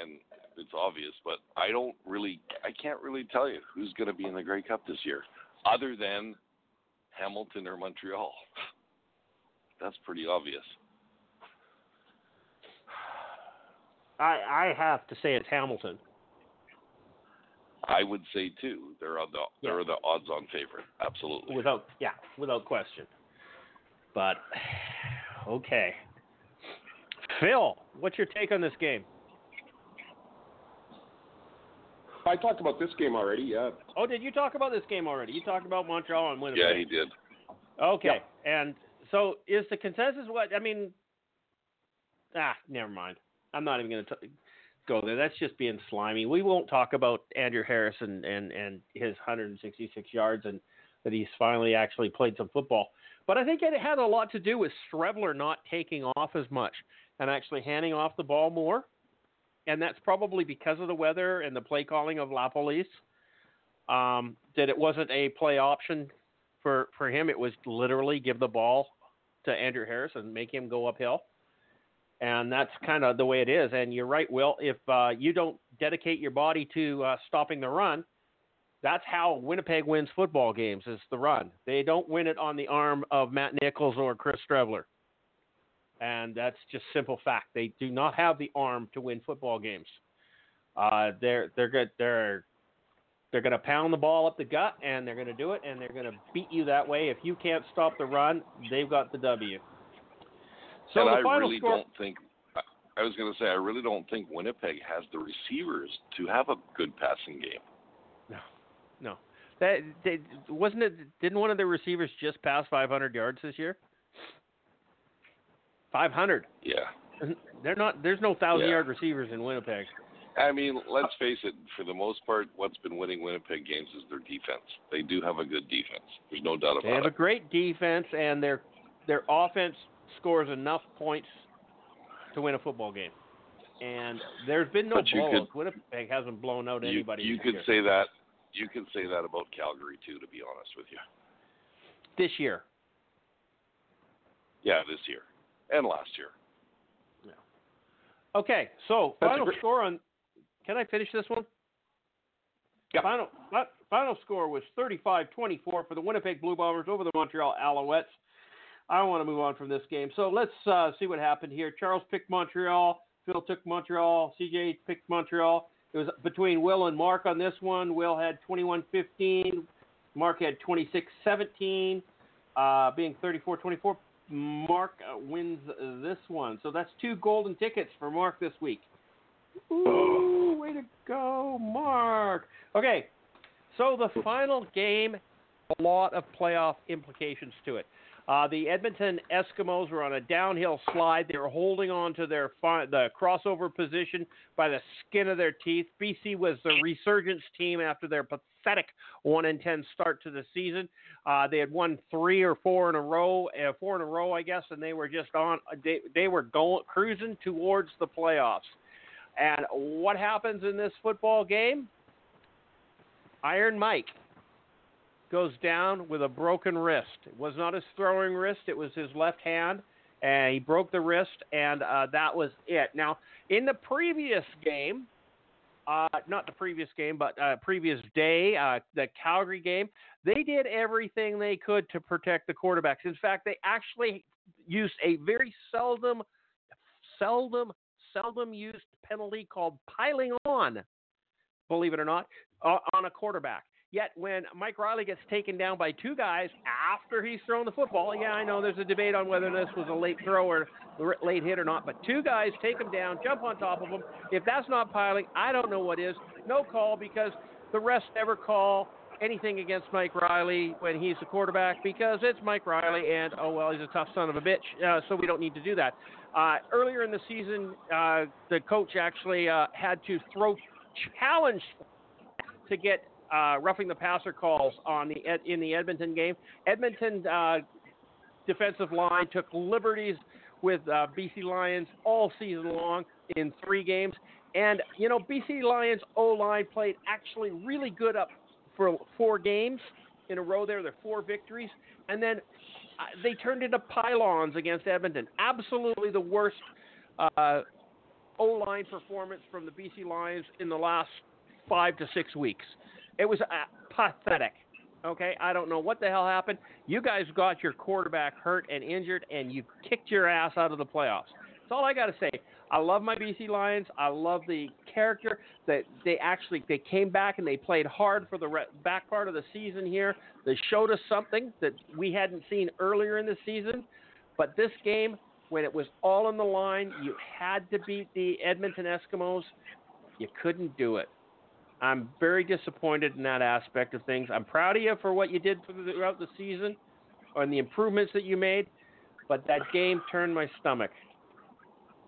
and it's obvious, but I don't really I can't really tell you who's going to be in the Grey Cup this year, other than Hamilton or Montreal. [laughs] That's pretty obvious. I I have to say it's Hamilton. I would say too. They're on the Yeah. they're the odds-on favorite. Absolutely. Without yeah, without question. But [sighs] okay. Phil, what's your take on this game? I talked about this game already. Yeah. Oh, did you talk about this game already? You talked about Montreal and Winnipeg. Yeah, he did. Okay. And so is the consensus what I mean ah, never mind. I'm not even going to go there. That's just being slimy. We won't talk about Andrew Harris and, and, and his 166 yards and that he's finally actually played some football. But I think it had a lot to do with Streveler not taking off as much and actually handing off the ball more. And that's probably because of the weather and the play calling of LaPolice. Um, that it wasn't a play option for, for him. It was literally give the ball to Andrew Harris and make him go uphill and that's kind of the way it is. And you're right, Will. If uh, you don't dedicate your body to uh, stopping the run, that's how Winnipeg wins football games. Is the run. They don't win it on the arm of Matt Nichols or Chris Streveler, and that's just simple fact. They do not have the arm to win football games. Uh, they're they're good. They're they're going to pound the ball up the gut, and they're going to do it, and they're going to beat you that way. If you can't stop the run, they've got the W. So and I really score. don't think. I- was going to say I really don't think Winnipeg has the receivers to have a good passing game. No, no. that they, wasn't it. Didn't one of the receivers just pass 500 yards this year? 500. Yeah. They're not. There's no thousand Yeah. yard receivers in Winnipeg. I mean, let's face it. For the most part, what's been winning Winnipeg games is their defense. They do have a good defense. There's no doubt about it. They have about a great defense, and their their offense scores enough points to win a football game. And there's been no blowouts. Winnipeg hasn't blown out You, anybody. you this could year. say that. You can say that about Calgary too. To be honest with you. this year. Yeah, this year and last year. Yeah. Okay, so That's final great- score on. Can I finish this one? Yeah. Final final score was 35-24 for the Winnipeg Blue Bombers over the Montreal Alouettes. I don't want to move on from this game, so let's uh, see what happened here. Charles picked Montreal. Phil took Montreal. CJ picked Montreal. It was between Will and Mark on this one. Will had 21-15. Mark had 26-17. Uh, being 34-24, Mark uh, wins this one. So that's two golden tickets for Mark this week. Ooh, way to go, Mark. Okay, so the final game, a lot of playoff implications to it. Uh, the Edmonton Eskimos were on a downhill slide. They were holding on to their fi- the crossover position by the skin of their teeth. BC was the resurgence team after their pathetic one and ten start to the season. Uh, they had won three or four in a row, uh, four in a row, I guess, and they were just on. They they were going cruising towards the playoffs. And what happens in this football game? Iron Mike goes down with a broken wrist. It was not his throwing wrist, it was his left hand. And he broke the wrist, and uh, that was it. Now, in the previous game, uh, not the previous game, but uh, previous day, uh, the Calgary game, they did everything they could to protect the quarterbacks. In fact, they actually used a very seldom, seldom, seldom used penalty called piling on, believe it or not, on a quarterback. Yet when Mike Reilly gets taken down by two guys after he's thrown the football, yeah, I know there's a debate on whether this was a late throw or late hit or not, but two guys take him down, jump on top of him. If that's not piling, I don't know what is. No call because the refs never call anything against Mike Reilly when he's the quarterback because it's Mike Reilly, and oh well, he's a tough son of a bitch, uh, so we don't need to do that. Uh, earlier in the season, uh, the coach actually uh, had to throw challenge to get uh, roughing the passer calls on the in the Edmonton game. Edmonton uh, defensive line took liberties with uh, BC Lions all season long in three games. And, you know, BC Lions O line played actually really good up for four games in a row there. They're four victories. And then uh, they turned into pylons against Edmonton. Absolutely the worst uh, O line performance from the BC Lions in the last five to six weeks. It was uh, pathetic. Okay, I don't know what the hell happened. You guys got your quarterback hurt and injured, and you kicked your ass out of the playoffs. That's all I got to say. I love my BC Lions. I love the character that they actually they came back and they played hard for the re- back part of the season here. They showed us something that we hadn't seen earlier in the season. But this game, when it was all on the line, you had to beat the Edmonton Eskimos. You couldn't do it. I'm very disappointed in that aspect of things. I'm proud of you for what you did throughout the season and the improvements that you made, but that game turned my stomach.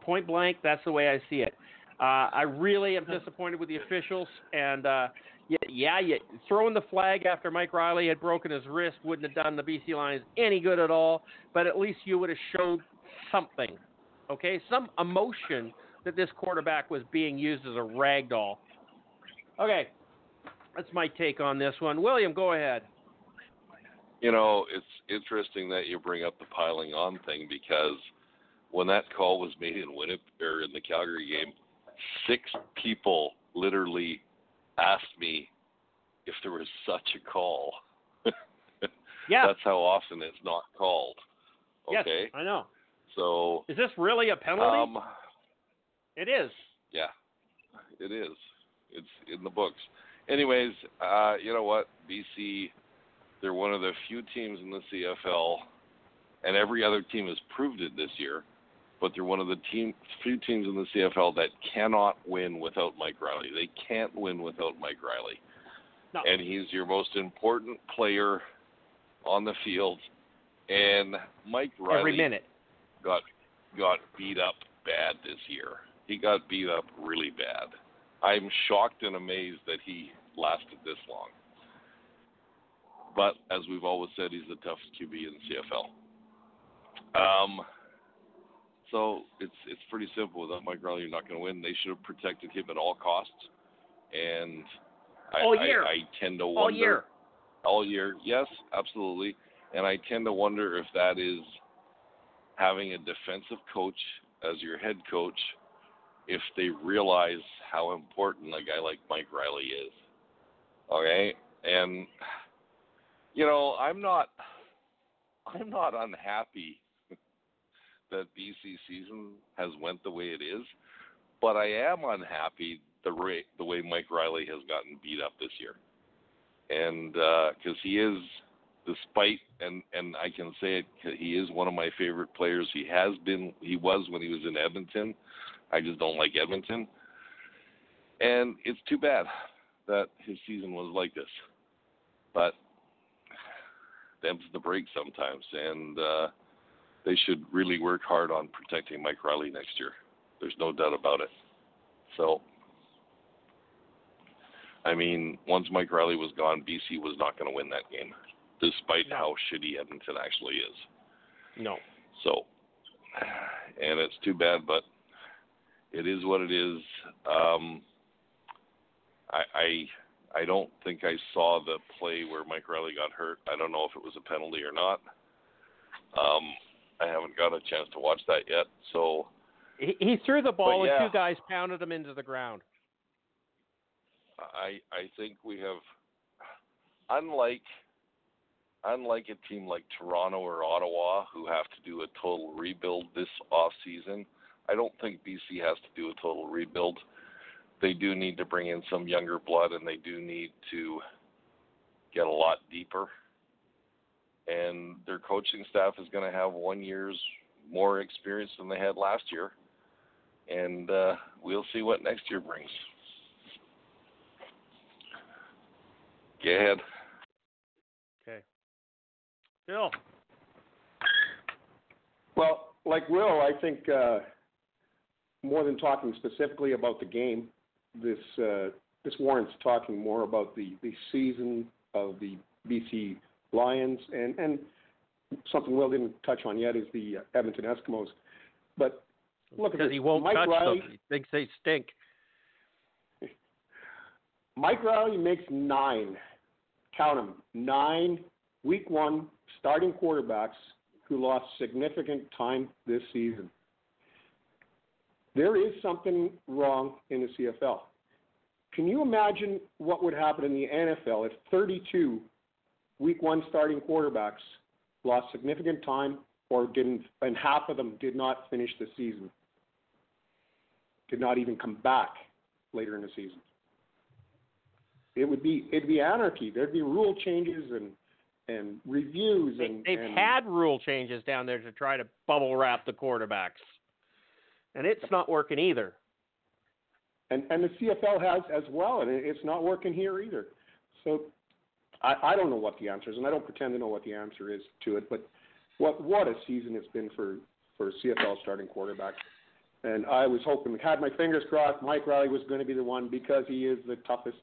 Point blank, that's the way I see it. Uh, I really am disappointed with the officials, and uh, yeah, yeah, yeah, throwing the flag after Mike Reilly had broken his wrist wouldn't have done the BC Lions any good at all. But at least you would have showed something, okay, some emotion that this quarterback was being used as a rag doll Okay, that's my take on this one. William, go ahead. You know, it's interesting that you bring up the piling on thing because when that call was made in Winnipeg or in the Calgary game, six people literally asked me if there was such a call. [laughs] yeah, that's how often it's not called. Okay, yes, I know. So, is this really a penalty? Um, it is. Yeah, it is. It's in the books. Anyways, uh, you know what? BC, they're one of the few teams in the CFL, and every other team has proved it this year. But they're one of the team, few teams in the CFL that cannot win without Mike Reilly. They can't win without Mike Reilly. No. And he's your most important player on the field. And Mike Reilly every minute got got beat up bad this year. He got beat up really bad. I'm shocked and amazed that he lasted this long. But as we've always said, he's the toughest QB in the CFL. Um, so it's it's pretty simple. Without Mike Reilly, you're not going to win. They should have protected him at all costs. And I, all year. I, I tend to wonder all year. All year, yes, absolutely. And I tend to wonder if that is having a defensive coach as your head coach if they realize how important a guy like Mike Reilly is. Okay? And you know, I'm not I'm not unhappy [laughs] that BC season has went the way it is, but I am unhappy the rate the way Mike Reilly has gotten beat up this year. And because uh, he is despite and and I can say it he is one of my favorite players. He has been he was when he was in Edmonton. I just don't like Edmonton. And it's too bad that his season was like this. But them's the break sometimes, and uh, they should really work hard on protecting Mike Reilly next year. There's no doubt about it. So, I mean, once Mike Reilly was gone, BC was not going to win that game, despite no. how shitty Edmonton actually is. No. So, and it's too bad, but it is what it is. Um, I, I I don't think I saw the play where Mike Reilly got hurt. I don't know if it was a penalty or not. Um, I haven't got a chance to watch that yet. So he, he threw the ball yeah, and two guys pounded him into the ground. I I think we have unlike unlike a team like Toronto or Ottawa who have to do a total rebuild this off season – I don't think BC has to do a total rebuild. They do need to bring in some younger blood, and they do need to get a lot deeper. And their coaching staff is going to have one year's more experience than they had last year, and uh, we'll see what next year brings. Go ahead. Okay. Phil. Well, like Will, I think uh, more than talking specifically about the game, this uh, this warrants talking more about the, the season of the BC Lions and and something Will didn't touch on yet is the uh, Edmonton Eskimos. But look at because this. he won't Mike touch Reilly, them. He thinks they stink. [laughs] Mike Reilly makes nine, count them, nine week one starting quarterbacks who lost significant time this season. There is something wrong in the CFL. Can you imagine what would happen in the NFL if 32 week one starting quarterbacks lost significant time or didn't, and half of them did not finish the season, did not even come back later in the season? It would be it'd be anarchy. There'd be rule changes and and reviews They, and they've and, had rule changes down there to try to bubble wrap the quarterbacks, and it's not working either. and and the CFL has as well, and it's not working here either. So I, I don't know what the answer is, and I don't pretend to know what the answer is to it. But what what a season it's been for for CFL starting quarterbacks. And I was hoping, had my fingers crossed, Mike Reilly was going to be the one because he is the toughest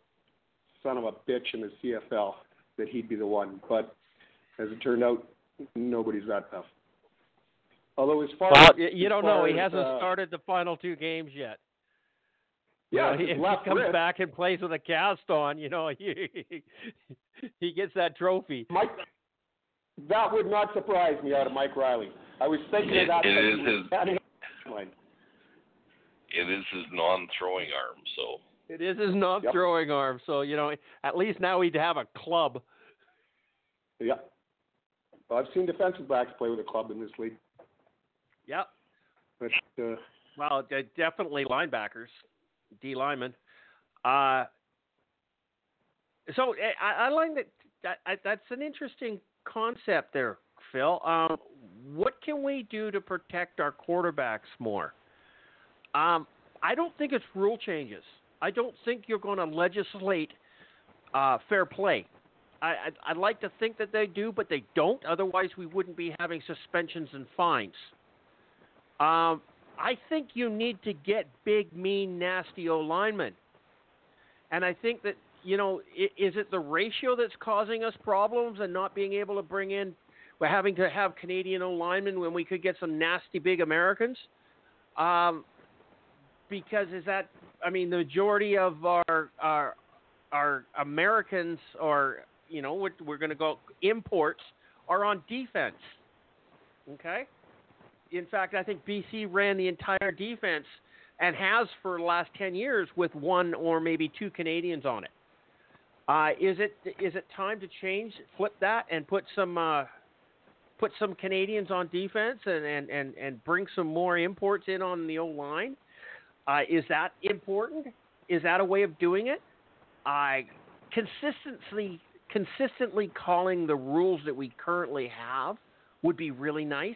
son of a bitch in the CFL that he'd be the one. But as it turned out, nobody's that tough. Although as far Well, as, you as don't far know. He as, hasn't uh, started the final two games yet. You Yeah, know, if he comes wrist. back and plays with a cast on, you know, [laughs] he, he gets that trophy. Mike, that would not surprise me out of Mike Reilly. I was thinking It- of that. it as is his- standing up the line. It is his non-throwing arm, so It is his non-throwing arm, so you know, at least now he'd have a club. Yeah. Well, I've seen defensive backs play with a club in this league, Yep. but uh, Well, de- definitely linebackers, D linemen. Uh, so eh, I, I like that, that. I, that's an interesting concept there, Phil. Um, what can we do to protect our quarterbacks more? Um, I don't think it's rule changes. I don't think you're going to legislate uh, fair play. I, I'd, I'd like to think that they do, but they don't. Otherwise, we wouldn't be having suspensions and fines. Um, I think you need to get big, mean, nasty O linemen. And I think that, you know, is it the ratio that's causing us problems and not being able to bring in, we're having to have Canadian O linemen when we could get some nasty big Americans? Um, because is that, I mean, the majority of our, our, our Americans or, you know, we're, we're going to go imports are on defense. Okay? In fact, I think BC ran the entire defense and has for the last 10 years with one or maybe two Canadians on it. Uh, is it is it time to change, flip that, and put some uh, put some Canadians on defense and, and, and, and bring some more imports in on the O line? Uh, is that important? Is that a way of doing it? I consistently consistently calling the rules that we currently have would be really nice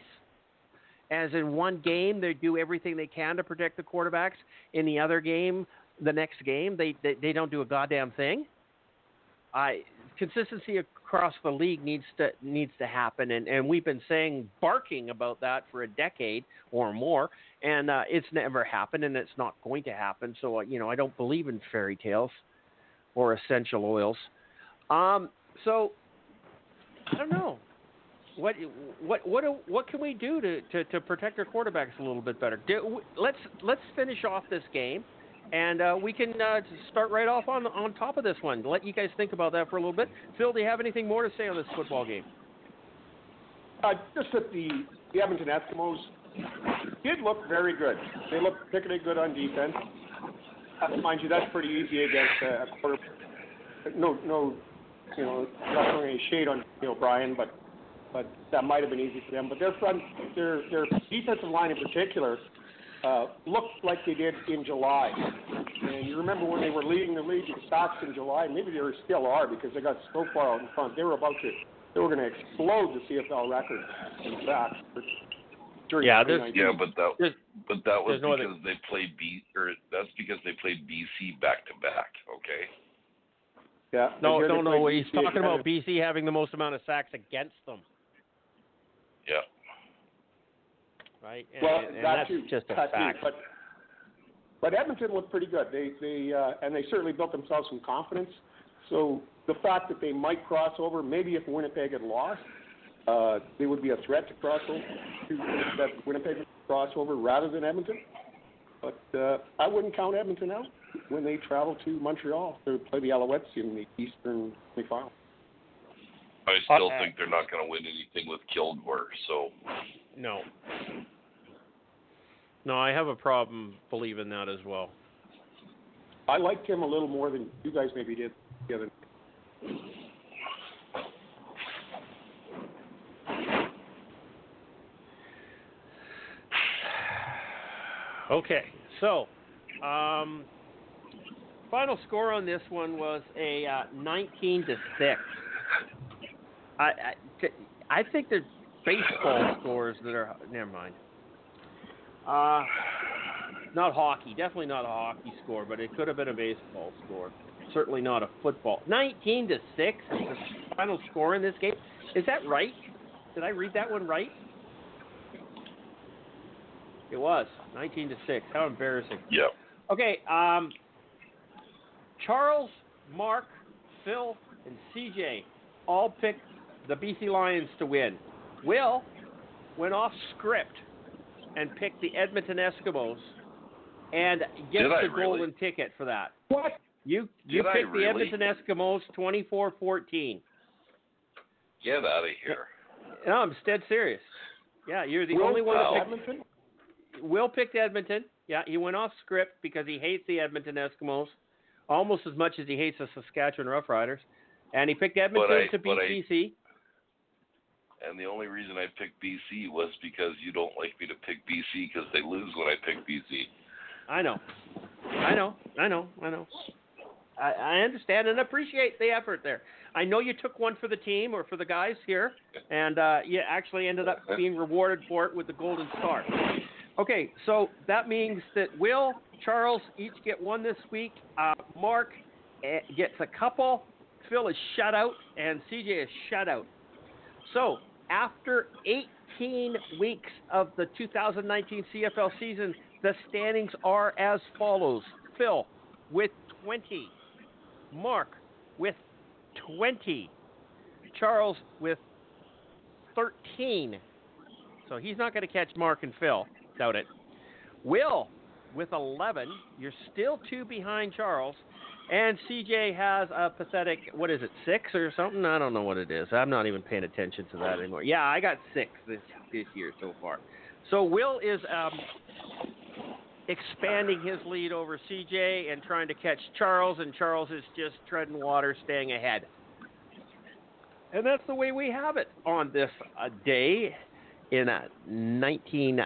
as in one game they do everything they can to protect the quarterbacks. In the other game the next game they they, they don't do a goddamn thing. I consistency across the league needs to needs to happen and and we've been saying barking about that for a decade or more and uh it's never happened and it's not going to happen so uh, you know i don't believe in fairy tales or essential oils. Um so i don't know what what what what can we do to, to, to protect our quarterbacks a little bit better? Do, let's let's finish off this game, and uh, we can uh, start right off on on top of this one. Let you guys think about that for a little bit. Phil, do you have anything more to say on this football game? uh, just that the, the Edmonton Eskimos did look very good. They looked particularly good on defense. Uh, mind you, that's pretty easy against a quarter. No, no, you know, not throwing any shade on Brian, but but that might have been easy for them. But their front, their their defensive line in particular, uh, looked like they did in July. And you remember when they were leading the league in sacks in July? Maybe they still are because they got so far out in front. They were about to, they were going to explode the CFL record in sacks. During Yeah, there's- yeah, but that but that was there's no other- because they played B or that's because they played BC back to back. Okay. Yeah. No, and here no, they no. He's BC talking about. BC having the most amount of sacks against them, Yeah. right? And, Well, and that that's too, just a that too, fact. But but Edmonton looked pretty good. They they uh, and they certainly built themselves some confidence. So the fact that they might cross over, maybe if Winnipeg had lost, uh, they would be a threat to cross over. To, that Winnipeg would cross over rather than Edmonton. But uh, I wouldn't count Edmonton out when they travel to Montreal to play the Alouettes in the Eastern semifinal. I still Uh, think they're not going to win anything with Kilgore. So No. No, I have a problem believing that as well. I liked him a little more than you guys maybe did the other. Okay, so um, final score on this one was a uh, 19 to six. I, I I think there's baseball scores that are never mind. Uh, not hockey, definitely not a hockey score, but it could have been a baseball score. Certainly not a football. 19 to six is the final score in this game. Is that right? Did I read that one right? It was 19 to six. How embarrassing. yeah. Okay, um, Charles, Mark, Phil, and CJ all picked the BC Lions to win. Will went off script and picked the Edmonton Eskimos and gets Did I the really? golden ticket for that. What? You you Did I picked the? Edmonton Eskimos 24-14. Get out of here. No, I'm dead serious. Yeah, you're the Will only one that Wow. picked Edmonton? Will picked Edmonton. Yeah, he went off script because he hates the Edmonton Eskimos almost as much as he hates the Saskatchewan Roughriders. And he picked Edmonton I- to beat but I- BC. And the only reason I picked BC was because you don't like me to pick BC because they lose when I pick BC. I know. I know. I know. I know. I, I understand and appreciate the effort there. I know you took one for the team or for the guys here, and uh, you actually ended up being rewarded for it with the Golden Star. Okay, so that means that Will, Charles each get one this week. Uh, Mark eh, gets a couple. Phil is shut out, and CJ is shut out. So after 18 weeks of the 2019 CFL season, the standings are as follows: Phil with 20, Mark with 20, Charles with 13. So he's not going to catch Mark and Phil. Doubt it. Will with 11. You're still two behind Charles. And CJ has a pathetic, what is it, six or something? I don't know what it is. I'm not even paying attention to that anymore. Yeah, I got six this this year so far. So Will is um, expanding his lead over CJ and trying to catch Charles, and Charles is just treading water, staying ahead. And that's the way we have it on this uh, day in uh, 19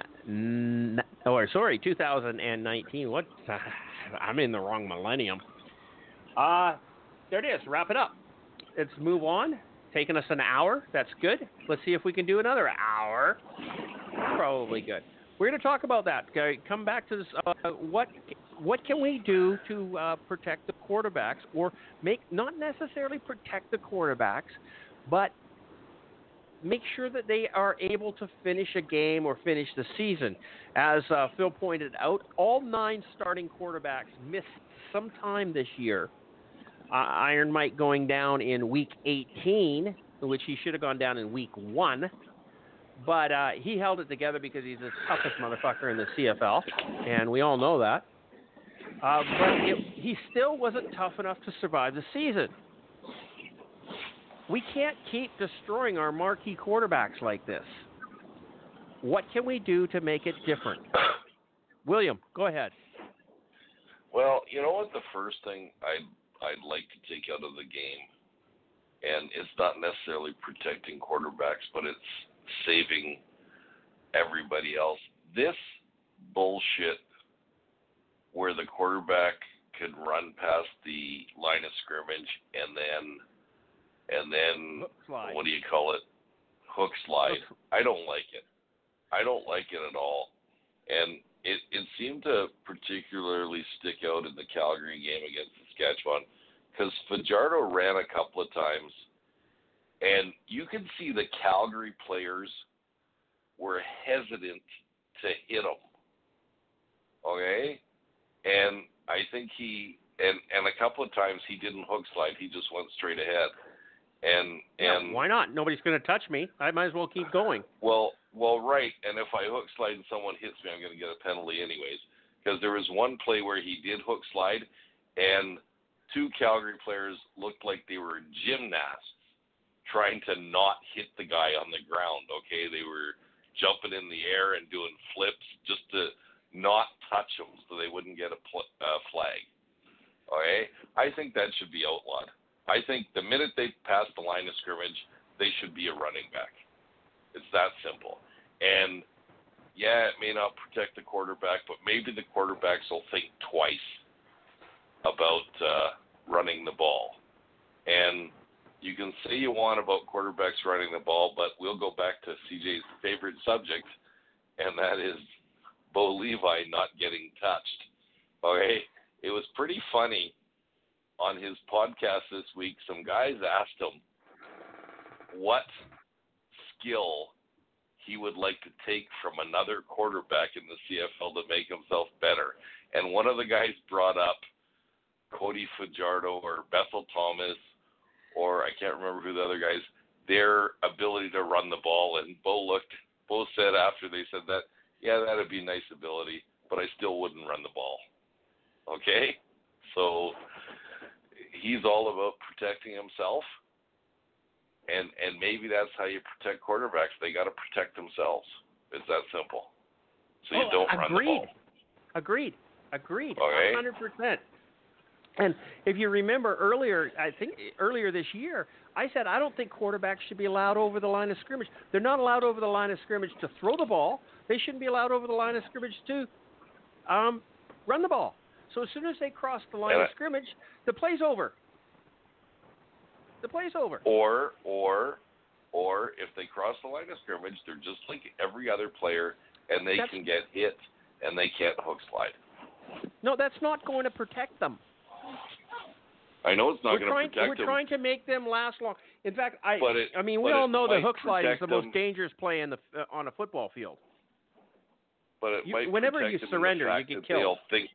or sorry 2019 what [sighs] i'm in the wrong millennium uh there it is. Wrap it up. Let's move on. Taking us an hour. That's good. Let's see if we can do another hour. Probably good. We're going to talk about that. Come back to this uh, what what can we do to uh, protect the quarterbacks or make not necessarily protect the quarterbacks but make sure that they are able to finish a game or finish the season. As uh, Phil pointed out, all nine starting quarterbacks missed some time this year. Uh, Iron Mike going down in week 18, which he should have gone down in week one. But uh, he held it together because he's the toughest motherfucker in the CFL, and we all know that. Uh, but it, he still wasn't tough enough to survive the season. We can't keep destroying our marquee quarterbacks like this. What can we do to make it different? William, go ahead. Well, you know what? The first thing I'd I'd like to take out of the game, and it's not necessarily protecting quarterbacks, but it's saving everybody else. This bullshit, where the quarterback could run past the line of scrimmage and then and then what do you call it? Hook slide. Hook- I don't like it. I don't like it at all. And it, it seemed to particularly stick out in the Calgary game against Saskatchewan because Fajardo ran a couple of times, and you could see the Calgary players were hesitant to hit him. Okay, and I think he and and a couple of times he didn't hook slide. He just went straight ahead. And and yeah, why not? Nobody's going to touch me. I might as well keep going. Well, well, right. And if I hook slide and someone hits me, I'm going to get a penalty anyways. Because there was one play where he did hook slide, and two Calgary players looked like they were gymnasts trying to not hit the guy on the ground. Okay, they were jumping in the air and doing flips just to not touch him so they wouldn't get a pl- uh, flag. Okay, I think that should be outlawed. I think the minute they pass the line of scrimmage, they should be a running back. It's that simple. And yeah, it may not protect the quarterback, but maybe the quarterbacks will think twice about uh, running the ball. And you can say you want about quarterbacks running the ball, but we'll go back to CJ's favorite subject, and that is Bo Levi not getting touched. Okay, it was pretty funny on his podcast this week. Some guys asked him what skill he would like to take from another quarterback in the CFL to make himself better. And one of the guys brought up Cody Fajardo or Bethel Thompson, or I can't remember who the other guys, their ability to run the ball. And Bo looked, Bo said after they said that, yeah, that'd be a nice ability, but I still wouldn't run the ball. Okay? So he's all about protecting himself. And and maybe that's how you protect quarterbacks. They got to protect themselves. It's that simple. So you oh, don't agreed. run the ball. Agreed. Agreed. Okay. hundred percent. And if you remember earlier, I think earlier this year, I said I don't think quarterbacks should be allowed over the line of scrimmage. They're not allowed over the line of scrimmage to throw the ball. They shouldn't be allowed over the line of scrimmage to um, run the ball. So as soon as they cross the line of scrimmage, the play's over. The play's over. Or or or if they cross the line of scrimmage, they're just like every other player, and they That's- can get hit and they can't hook slide. No, that's not going to protect them. I know it's not we're going to protect we're them, trying to make them last long. In fact, I But it- I mean we all know the hook slide is the protect most them. dangerous play in the uh, on a football field. but it you- might whenever you them surrender, you get killed. They'll think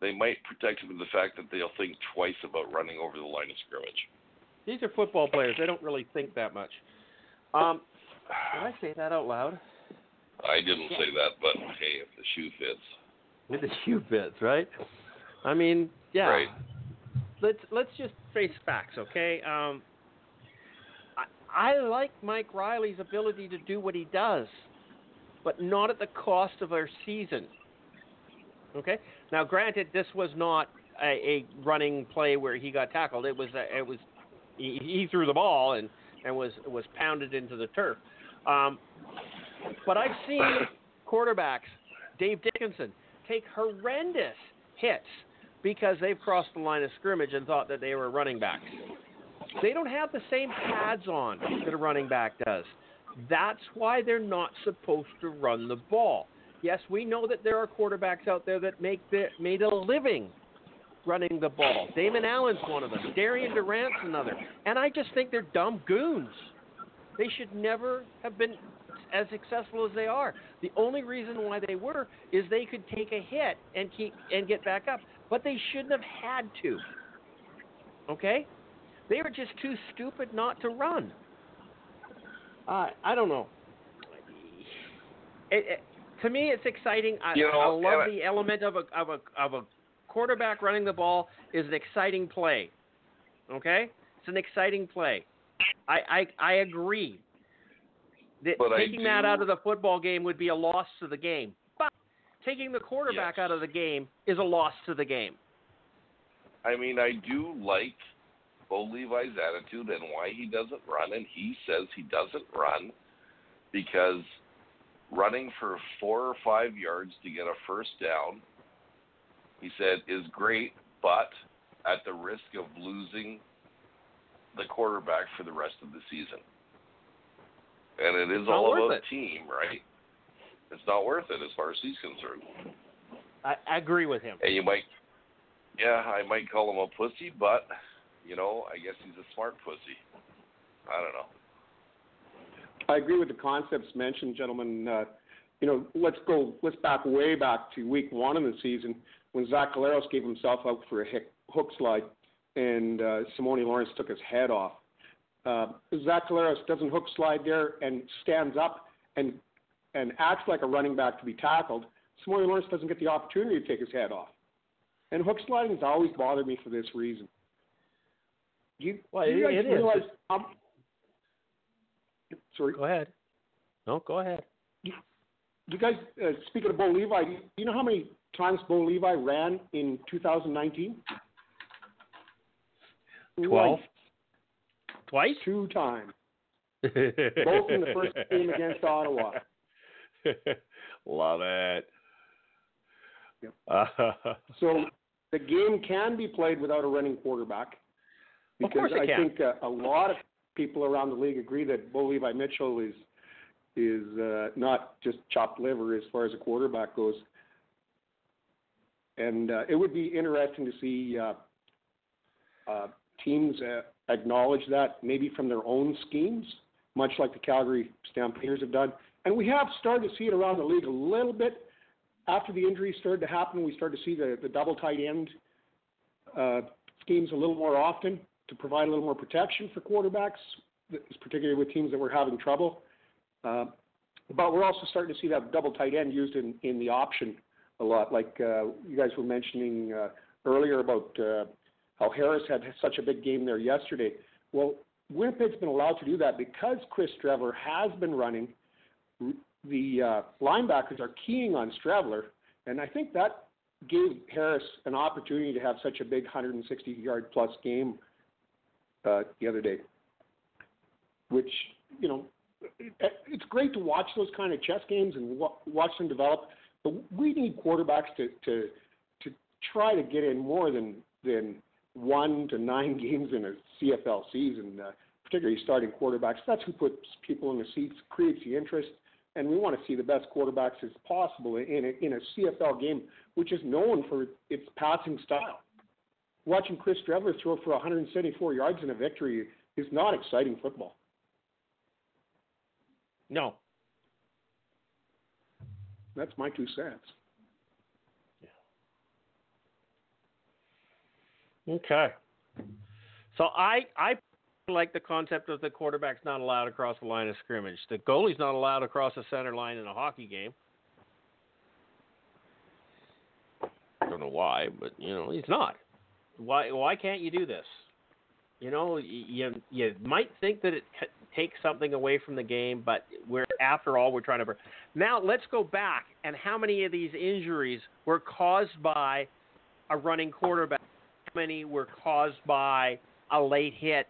they might protect them in the fact that they'll think twice about running over the line of scrimmage. These are football players. They don't really think that much. Um, did I say that out loud? I didn't say that, but hey, if the shoe fits, With the shoe bits, right? I mean, yeah. Right. Let's let's just face facts, okay? Um, I, I like Mike Reilly's ability to do what he does, but not at the cost of our season. Okay. Now, granted, this was not a, a running play where he got tackled. It was a, it was he, he threw the ball and and was was pounded into the turf. Um, but I've seen quarterbacks, Dave Dickenson, take horrendous hits because they've crossed the line of scrimmage and thought that they were running backs. They don't have the same pads on that a running back does. That's why they're not supposed to run the ball. Yes, we know that there are quarterbacks out there that make the, made a living running the ball. Damon Allen's one of them. Darian Durant's another. And I just think they're dumb goons. They should never have been as successful as they are. The only reason why they were is they could take a hit and keep and get back up, but they shouldn't have had to. Okay? They were just too stupid not to run. Uh, I don't know. It, it, to me, it's exciting. I, You know, I love the element of a of a of a quarterback running the ball is an exciting play. Okay, it's an exciting play. I I, I agree. Taking that out of the football game would be a loss to the game. But taking the quarterback Yes. out of the game is a loss to the game. I mean, I do like Bo Levi's attitude and why he doesn't run, and he says he doesn't run because running for four or five yards to get a first down, he said, is great, but at the risk of losing the quarterback for the rest of the season. And it is all about it. team, right? It's not worth it as far as he's concerned. I, I agree with him. And you might yeah, I might call him a pussy, but you know, I guess he's a smart pussy. I don't know. I agree with the concepts mentioned, gentlemen. Uh, you know, let's go. Let's back way back to week one of the season when Zach Collaros gave himself out for a hook slide, and uh, Simoni Lawrence took his head off. Uh, Zach Collaros doesn't hook slide there and stands up and and acts like a running back to be tackled. Simoni Lawrence doesn't get the opportunity to take his head off. And hook sliding has always bothered me for this reason. Do you, well, do you guys it realize? Um, sorry. Go ahead. No, go ahead. Do you guys, uh, speaking of Bo Levi, do you know how many times Bo Levi ran in 2019? Twelve. Twice? Two times. [laughs] Both in the first game against Ottawa. [laughs] Love it. Yep. [laughs] so the game can be played without a running quarterback because I can. think uh, a lot of people around the league agree that Bo Levi Mitchell is is uh, not just chopped liver as far as a quarterback goes. And uh, it would be interesting to see uh, uh, teams uh, acknowledge that maybe from their own schemes, much like the Calgary Stampeders have done. And we have started to see it around the league a little bit. After the injuries started to happen, we started to see the, the double tight end uh, schemes a little more often to provide a little more protection for quarterbacks, particularly with teams that were having trouble. Uh, but we're also starting to see that double tight end used in, in the option a lot. Like uh, you guys were mentioning uh, earlier about uh, how Harris had such a big game there yesterday. Well, Winnipeg's been allowed to do that because Chris Streveler has been running. The uh, linebackers are keying on Streveler, and I think that gave Harris an opportunity to have such a big 160 yard plus game uh, the other day, which you know it's great to watch those kind of chess games and watch them develop. But we need quarterbacks to to to try to get in more than than one to nine [laughs] games in a CFL season, uh, particularly starting quarterbacks. That's who puts people in the seats, creates the interest, and we want to see the best quarterbacks as possible in a, in a CFL game, which is known for its passing style. Watching Chris Streveler throw for 174 yards in a victory is not exciting football. No. That's my two cents. Okay. So I I like the concept of the quarterback's not allowed across the line of scrimmage. The goalie's not allowed across the center line in a hockey game. I don't know why, but you know he's not. Why why can't you do this? You know you you might think that it takes something away from the game, but we're after all we're trying to. Now let's go back and how many of these injuries were caused by a running quarterback? Many were caused by a late hit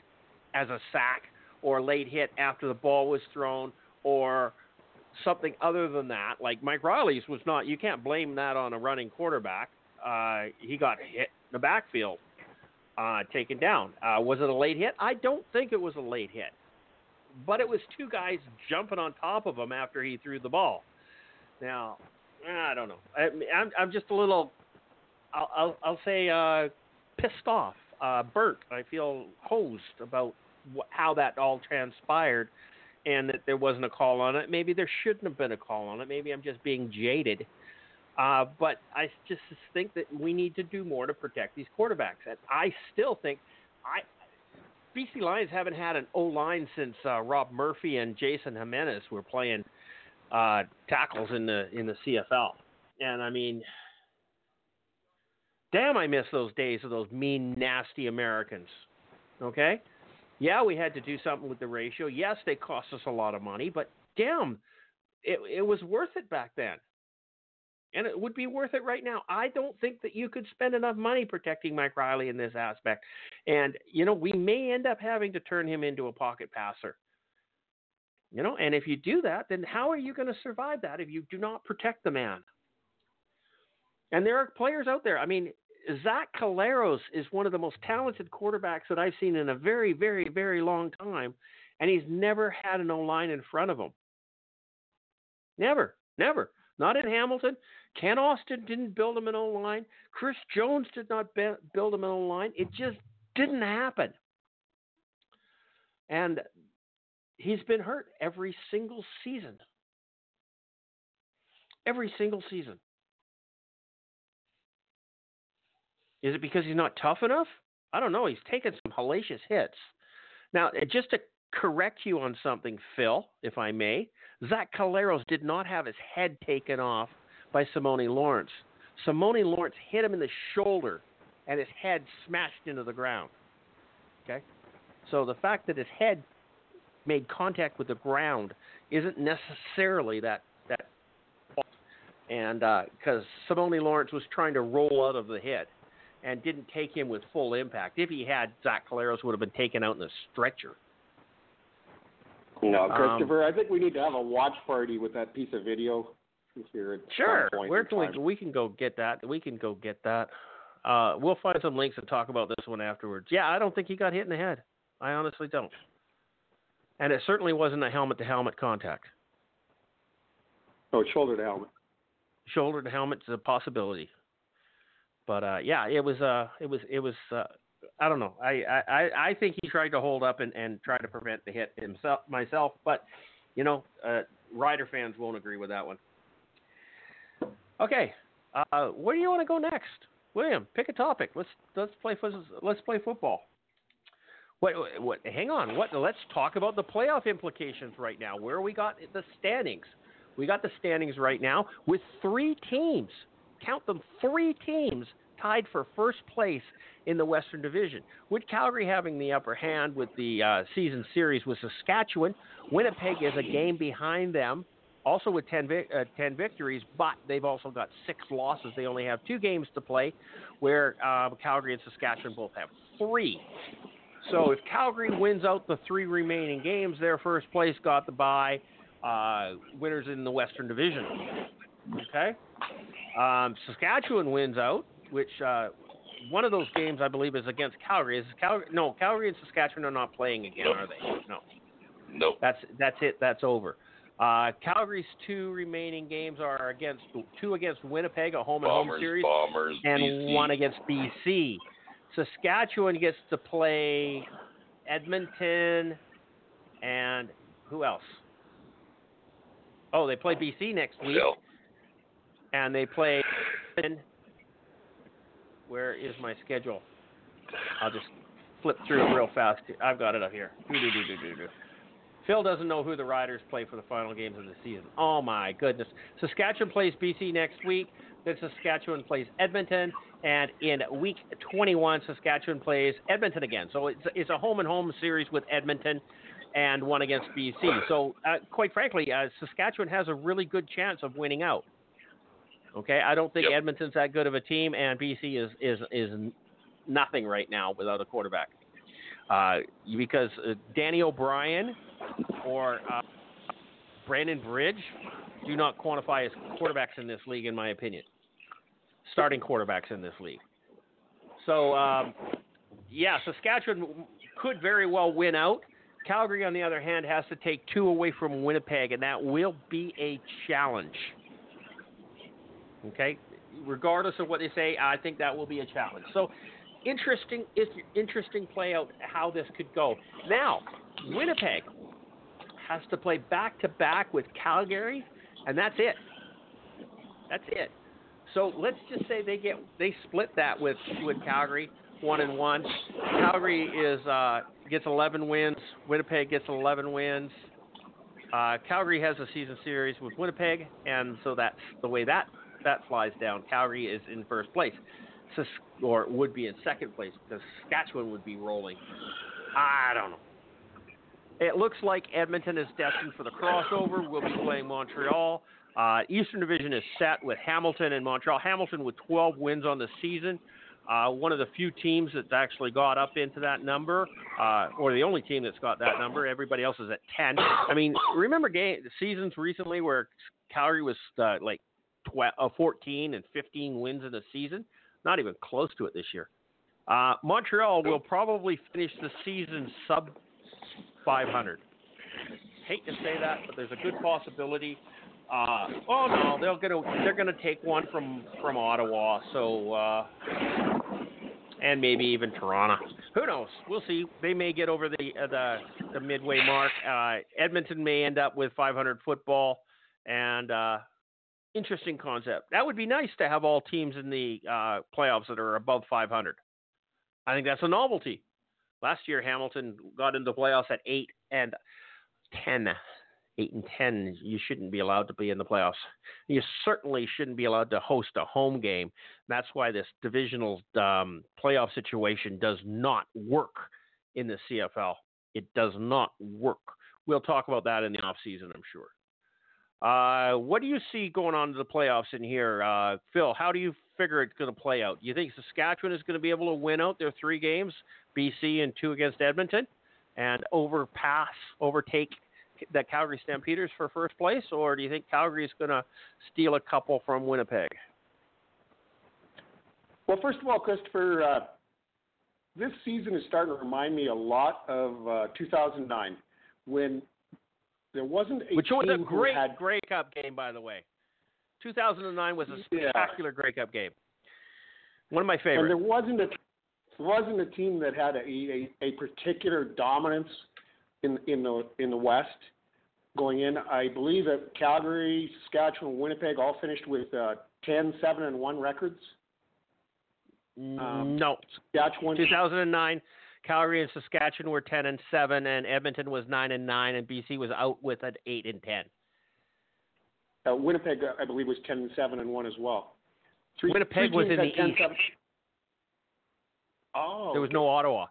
as a sack or a late hit after the ball was thrown or something other than that. Like Mike Reilly's was not, you can't blame that on a running quarterback. Uh, he got hit in the backfield, uh, taken down. Uh, was it a late hit? I don't think it was a late hit. But it was two guys jumping on top of him after he threw the ball. Now, I don't know. I, I'm, I'm just a little, I'll, I'll, I'll say, uh, pissed off, uh, burnt. I feel hosed about wh- how that all transpired, and that there wasn't a call on it. Maybe there shouldn't have been a call on it. Maybe I'm just being jaded. Uh, but I just think that we need to do more to protect these quarterbacks. And I still think I BC Lions haven't had an O line since uh, Rob Murphy and Jason Jimenez were playing uh, tackles in the in the CFL. And I mean, Damn, I miss those days of those mean, nasty Americans. Okay? Yeah, we had to do something with the ratio. Yes, they cost us a lot of money, but damn, it, it was worth it back then. And it would be worth it right now. I don't think that you could spend enough money protecting Mike Reilly in this aspect. And, you know, we may end up having to turn him into a pocket passer. You know, and if you do that, then how are you going to survive that if you do not protect the man? And there are players out there. I mean, Zach Collaros is one of the most talented quarterbacks that I've seen in a very, very, very long time, and he's never had an O line in front of him. Never, never. Not in Hamilton. Kent Austin didn't build him an O line. Chris Jones did not be- build him an O line. It just didn't happen. And he's been hurt every single season. Every single season. Is it because he's not tough enough? I don't know. He's taken some hellacious hits. Now, uh, just to correct you on something, Phil, if I may, Zach Collaros did not have his head taken off by Simoni Lawrence. Simoni Lawrence hit him in the shoulder, and his head smashed into the ground. Okay? So the fact that his head made contact with the ground isn't necessarily that that and because uh, Simoni Lawrence was trying to roll out of the hit and didn't take him with full impact. If he had, Zach Collaros would have been taken out in a stretcher. No, Christopher, um, I think we need to have a watch party with that piece of video. Here sure, where can we? We can go get that. We can go get that. Uh, we'll find some links and talk about this one afterwards. Yeah, I don't think he got hit in the head. I honestly don't. And it certainly wasn't a helmet to helmet contact. Oh, shoulder to helmet. Shoulder to helmet is a possibility. But uh, yeah, it was uh, it was it was uh, I don't know. I, I I think he tried to hold up and and try to prevent the hit himself myself, but you know, uh, Rider fans won't agree with that one. Okay, uh, where do you want to go next, William? Pick a topic. Let's let's play let's play football. What, what, hang on. What? Let's talk about the playoff implications right now. Where we got the standings? We got the standings right now with three teams. Count them, three teams tied for first place in the Western Division. With Calgary having the upper hand with the uh, season series with Saskatchewan, Winnipeg is a game behind them, also with 10, uh, 10 victories, but they've also got six losses. They only have two games to play, where uh, Calgary and Saskatchewan both have three. So if Calgary wins out the three remaining games, their first place got the bye. Uh, winners in the Western Division. Okay. Um, Saskatchewan wins out, which uh, one of those games I believe is against Calgary. Is Calgary? No, Calgary and Saskatchewan are not playing again, nope. are they? No. No. That's that's it. That's over. Uh, Calgary's two remaining games are against two against Winnipeg, a home and home series, Bombers, and BC. one against BC. Saskatchewan gets to play Edmonton and who else? Oh, they play BC next week. Phil. And they play. Where is my schedule? I'll just flip through it real fast. I've got it up here. Phil doesn't know who the Riders play for the final games of the season. Oh my goodness! Saskatchewan plays BC next week. Then Saskatchewan plays Edmonton, and in week 21, Saskatchewan plays Edmonton again. So it's it's a home and home series with Edmonton, and one against BC. So uh, quite frankly, uh, Saskatchewan has a really good chance of winning out. Okay, I don't think yep. Edmonton's that good of a team, and BC is is is nothing right now without a quarterback. Uh, because uh, Danny O'Brien or uh, Brandon Bridge do not quantify as quarterbacks in this league, in my opinion. Starting quarterbacks in this league. So, um, yeah, Saskatchewan could very well win out. Calgary, on the other hand, has to take two away from Winnipeg, and that will be a challenge. Okay, regardless of what they say, I think that will be a challenge. So, interesting, interesting play out how this could go. Now, Winnipeg has to play back to back with Calgary, and that's it. That's it. So let's just say they get they split that with with Calgary one and one. Calgary is uh, gets 11 wins. Winnipeg gets 11 wins. Uh, Calgary has a season series with Winnipeg, and so that's the way that that flies down. Calgary is in first place, or would be in second place because Saskatchewan would be rolling. I don't know. It looks like Edmonton is destined for the crossover. We'll be playing Montreal. Uh, Eastern Division is set with Hamilton and Montreal. Hamilton with 12 wins on the season. Uh, one of the few teams that's actually got up into that number, uh, or the only team that's got that number. Everybody else is at 10. I mean, remember game seasons recently where Calgary was uh, like 12, uh, 14 and 15 wins in a season? Not even close to it this year. Uh, Montreal will probably finish the season sub 500. Hate to say that, but there's a good possibility. Uh, oh no, they're gonna they're gonna take one from from Ottawa. So uh, and maybe even Toronto. Who knows? We'll see. They may get over the uh, the the midway mark. Uh, Edmonton may end up with 500 football, and uh, interesting concept. That would be nice to have all teams in the uh, playoffs that are above 500. I think that's a novelty. Last year, Hamilton got into the playoffs at eight and ten. Eight and ten, you shouldn't be allowed to be in the playoffs. You certainly shouldn't be allowed to host a home game. That's why this divisional um, playoff situation does not work in the CFL. It does not work. We'll talk about that in the off season, I'm sure. Uh, what do you see going on to the playoffs in here, uh, Phil? How do you figure it's going to play out? Do you think Saskatchewan is going to be able to win out their three games, BC and two against Edmonton, and overpass, overtake the Calgary Stampeders for first place, or do you think Calgary is going to steal a couple from Winnipeg? Well, first of all, Christopher, uh, this season is starting to remind me a lot of uh, 2009 when there wasn't a Which was a great had Grey Cup game, by the way. 2009 was a Yeah. spectacular Grey Cup game. One of my favorites. and there wasn't a there wasn't a team that had a, a, a particular dominance in in the in the West going in. I believe that Calgary, Saskatchewan, Winnipeg all finished with uh, 10, 7, and one records. um, no, Saskatchewan 2009, Calgary and Saskatchewan were 10 and 7, and Edmonton was 9 and 9, and BC was out with an 8 and 10. Uh, Winnipeg, uh, I believe, was 10 and 7 and 1 as well. Three, Winnipeg three was in the 10, East. 7. Oh. There was no Ottawa.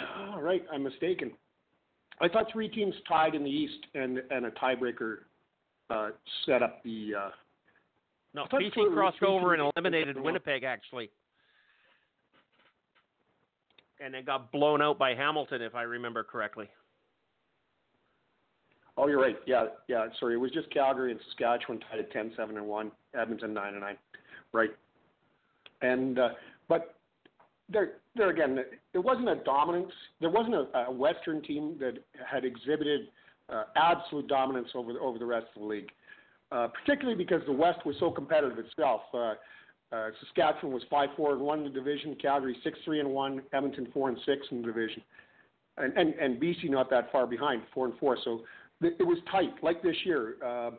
Oh, right. I'm mistaken. I thought three teams tied in the East and and a tiebreaker uh, set up the. Uh, No, BC crossed over and eliminated Winnipeg actually, and then got blown out by Hamilton, if I remember correctly. oh, you're right. Yeah, yeah. Sorry, it was just Calgary and Saskatchewan tied at 10, 7, and one. Edmonton 9 and 9. Right. And uh, but there there again, there wasn't a dominance. There wasn't a, a Western team that had exhibited uh, absolute dominance over the, over the rest of the league. Uh, particularly because the West was so competitive itself. Uh, uh, Saskatchewan was five four and one in the division. Calgary six three and one. Edmonton four and six in the division, and and, and BC not that far behind, four and four. So th- it was tight, like this year. Uh,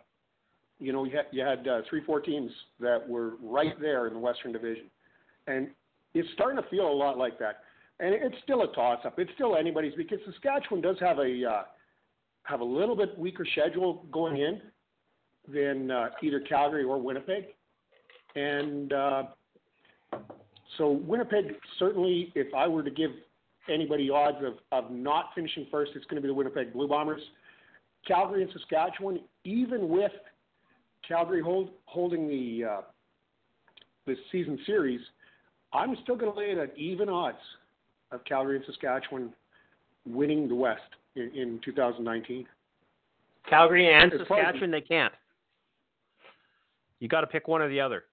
you know, you had, you had uh, three four teams that were right there in the Western Division, and it's starting to feel a lot like that. And it's still a toss up. It's still anybody's because Saskatchewan does have a uh, have a little bit weaker schedule going in than uh, either Calgary or Winnipeg. And uh, so Winnipeg certainly, if I were to give anybody odds of, of not finishing first, it's going to be the Winnipeg Blue Bombers. Calgary and Saskatchewan, even with Calgary hold, holding the uh, the season series, I'm still going to lay it at even odds of Calgary and Saskatchewan winning the West in, in 2019. Calgary and As far as- Saskatchewan, they can't. You got to pick one or the other.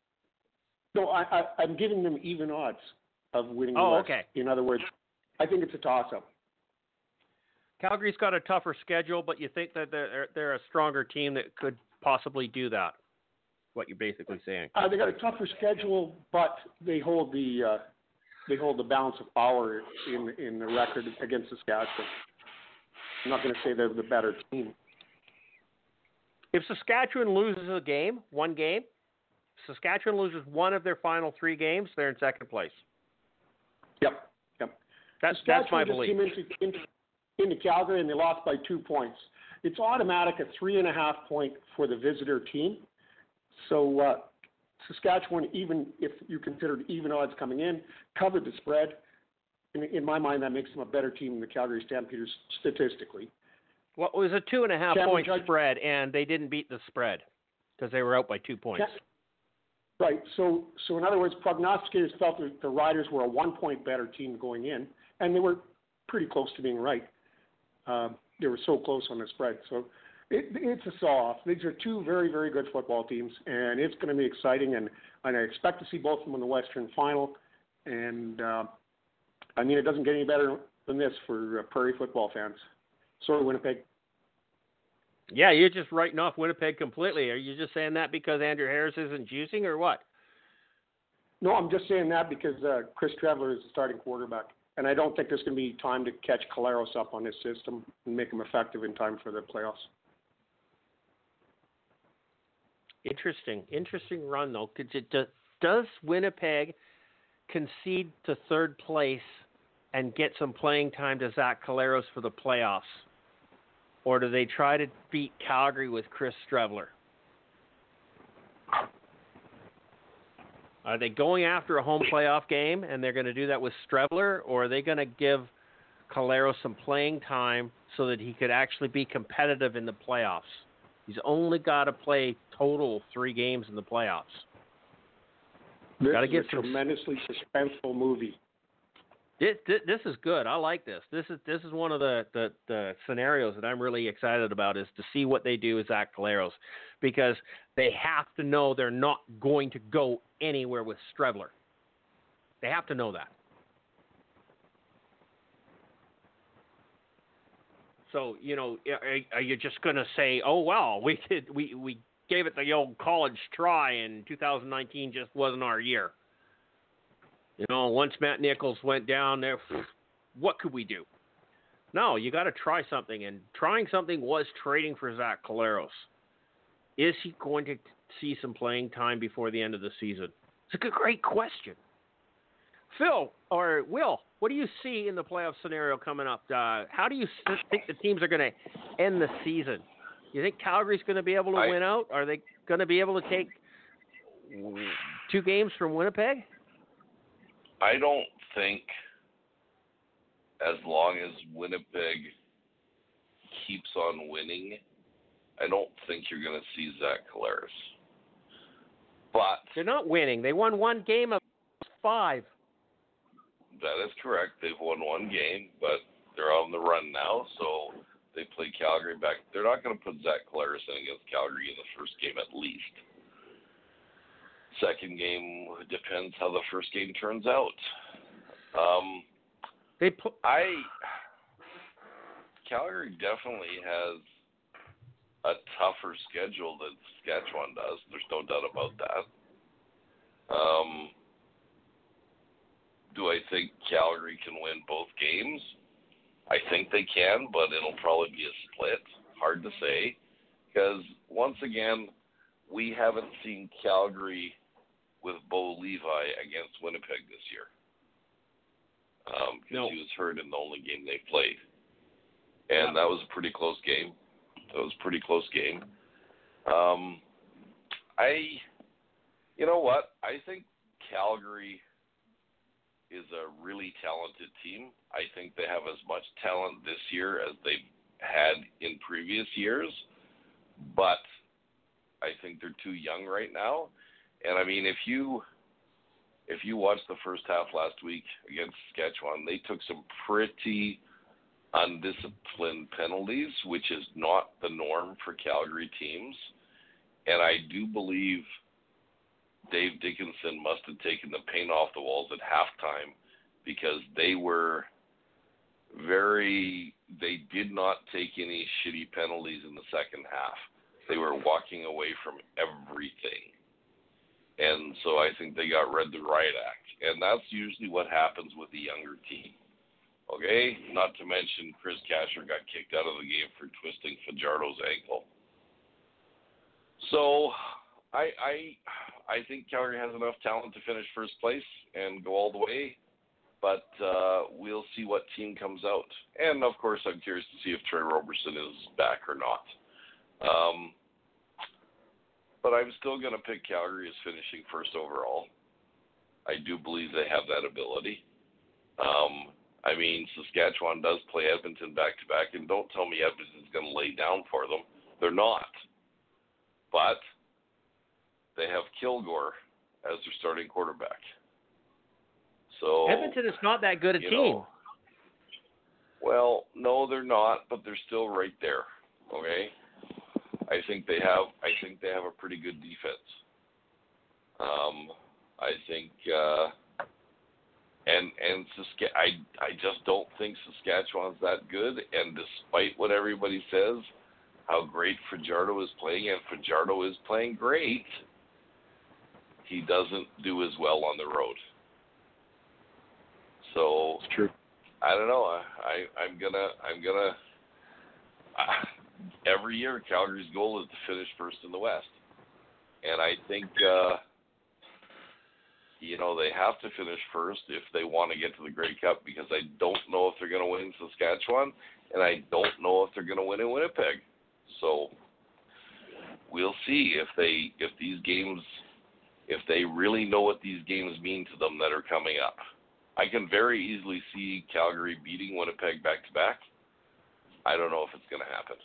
No, I, I, I'm giving them even odds of winning Oh, West. okay. In other words, I think it's a toss-up. Calgary's got a tougher schedule, but you think that they're they're a stronger team that could possibly do that. What you're basically saying. Uh, they got a tougher schedule, but they hold the uh, they hold the balance of power in in the record against Saskatchewan. I'm not going to say they're the better team. If Saskatchewan loses a game, one game, Saskatchewan loses one of their final three games, they're in second place. Yep, yep. That's that's my Saskatchewan just came into, into, into Calgary and they lost by two points. It's automatic a three and a half point for the visitor team. So uh, Saskatchewan, even if you considered even odds coming in, covered the spread. In, in my mind, that makes them a better team than the Calgary Stampeders statistically. Well, it was a two and a half Cameron point Judge- spread, and they didn't beat the spread because they were out by two points. Right. So, so in other words, prognosticators felt that the Riders were a one-point better team going in, and they were pretty close to being right. Um, they were so close on the spread. So, it, it's a saw-off. These are two very, very good football teams, and it's going to be exciting. And, and I expect to see both of them in the Western Final. And uh, I mean, it doesn't get any better than this for uh, Prairie football fans. Sorry, Winnipeg. Yeah, you're just writing off Winnipeg completely. Are you just saying that because Andrew Harris isn't juicing, or what? No, I'm just saying that because uh, Chris Streveler is the starting quarterback, and I don't think there's going to be time to catch Collaros up on his system and make him effective in time for the playoffs. Interesting, interesting run though. Does Winnipeg concede to third place and get some playing time to Zach Collaros for the playoffs, or do they try to beat Calgary with Chris Streveler? Are they going after a home playoff game and they're going to do that with Streveler, or are they going to give Calero some playing time so that he could actually be competitive in the playoffs? He's only got to play total three games in the playoffs. This Gotta is get a some- tremendously suspenseful movie. This, this is good. I like this. This is this is one of the, the, the scenarios that I'm really excited about is to see what they do with Zach Collaros because they have to know they're not going to go anywhere with Streveler. They have to know that. So you know, are, are you just going to say, "Oh well, we did we we gave it the old college try, and 2019 just wasn't our year." You know, once Matt Nichols went down there, what could we do? No, you got to try something, and trying something was trading for Zach Collaros. Is he going to see some playing time before the end of the season? It's a great question. Phil or Will, what do you see in the playoff scenario coming up? Uh, how do you think the teams are going to end the season? You think Calgary's going to be able to I- win out? Are they going to be able to take two games from Winnipeg? I don't think as long as Winnipeg keeps on winning, I don't think you're going to see Zach Collaros. But They're not winning. They won one game of five. that is correct. They've won one game, but they're on the run now, so they play Calgary back. They're not going to put Zach Collaros in against Calgary in the first game at least. Second game depends how the first game turns out. Um, They put I Calgary definitely has a tougher schedule than Saskatchewan does. There's no doubt about that. Um, do I think Calgary can win both games? I think they can, but it'll probably be a split. Hard to say because once again, we haven't seen Calgary with Bo Levi against Winnipeg this year. Um, 'cause No. he was hurt in the only game they played, and that was a pretty close game. That was a pretty close game. Um, I, you know what? I think Calgary is a really talented team. I think they have as much talent this year as they've had in previous years, but I think they're too young right now. And I mean, if you if you watched the first half last week against Saskatchewan, they took some pretty undisciplined penalties, which is not the norm for Calgary teams. And I do believe Dave Dickenson must have taken the paint off the walls at halftime because they were very they did not take any shitty penalties in the second half. They were walking away from everything. And so I think they got read the riot act. And that's usually what happens with the younger team. Okay? Not to mention Chris Casher got kicked out of the game for twisting Fajardo's ankle. So I I I think Calgary has enough talent to finish first place and go all the way. But uh, we'll see what team comes out. And of course I'm curious to see if Tre Roberson is back or not. Um, but I'm still going to pick Calgary as finishing first overall. I do believe they have that ability. Um, I mean, Saskatchewan does play Edmonton back to back, and don't tell me Edmonton's going to lay down for them. They're not. But they have Kilgore as their starting quarterback. So Edmonton is not that good a team. know, well, no, they're not, but they're still right there. Okay, I think they have. I think they have a pretty good defense. Um, I think, uh, and and Sask- I I just don't think Saskatchewan's that good. And despite what everybody says, how great Fajardo is playing, and Fajardo is playing great. He doesn't do as well on the road. So It's true. I don't know. I, I I'm gonna I'm gonna. Uh, every year, Calgary's goal is to finish first in the West, and I think uh, you know they have to finish first if they want to get to the Grey Cup because I don't know if they're going to win Saskatchewan, and I don't know if they're going to win in Winnipeg. So we'll see if they if these games if they really know what these games mean to them that are coming up. I can very easily see Calgary beating Winnipeg back to back. I don't know if it's going to happen,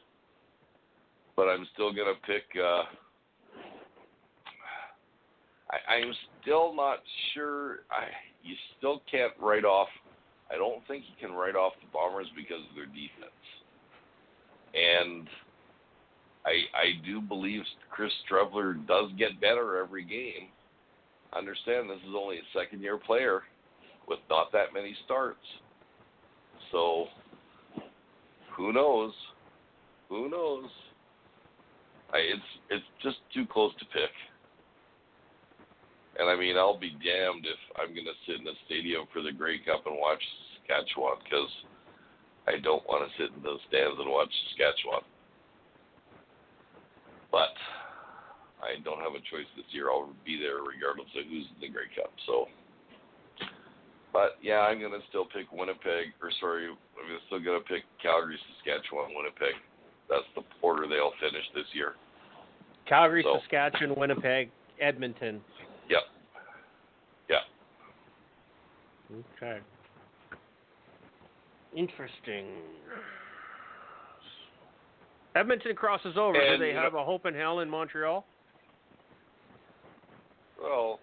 but I'm still to pick. Uh, I, I'm still not sure. I you still can't write off. I don't think you can write off the Bombers because of their defense, and I I do believe Chris Streveler does get better every game. Understand this is only a second year player with not that many starts. So who knows? Who knows? It's it's just too close to pick. And I mean, I'll be damned if I'm going to sit in the stadium for the Grey Cup and watch Saskatchewan because I don't want to sit in the stands and watch Saskatchewan. But I don't have a choice this year. I'll be there regardless of who's in the Grey Cup. So but yeah, I'm gonna still pick Winnipeg, or sorry, I'm still gonna pick Calgary, Saskatchewan, Winnipeg. That's the order they'll finish this year. Calgary, So- Saskatchewan, Winnipeg, Edmonton. Yep. Yeah. Okay. Interesting. Edmonton crosses over. And, Do they have a hope in hell in Montreal? Well,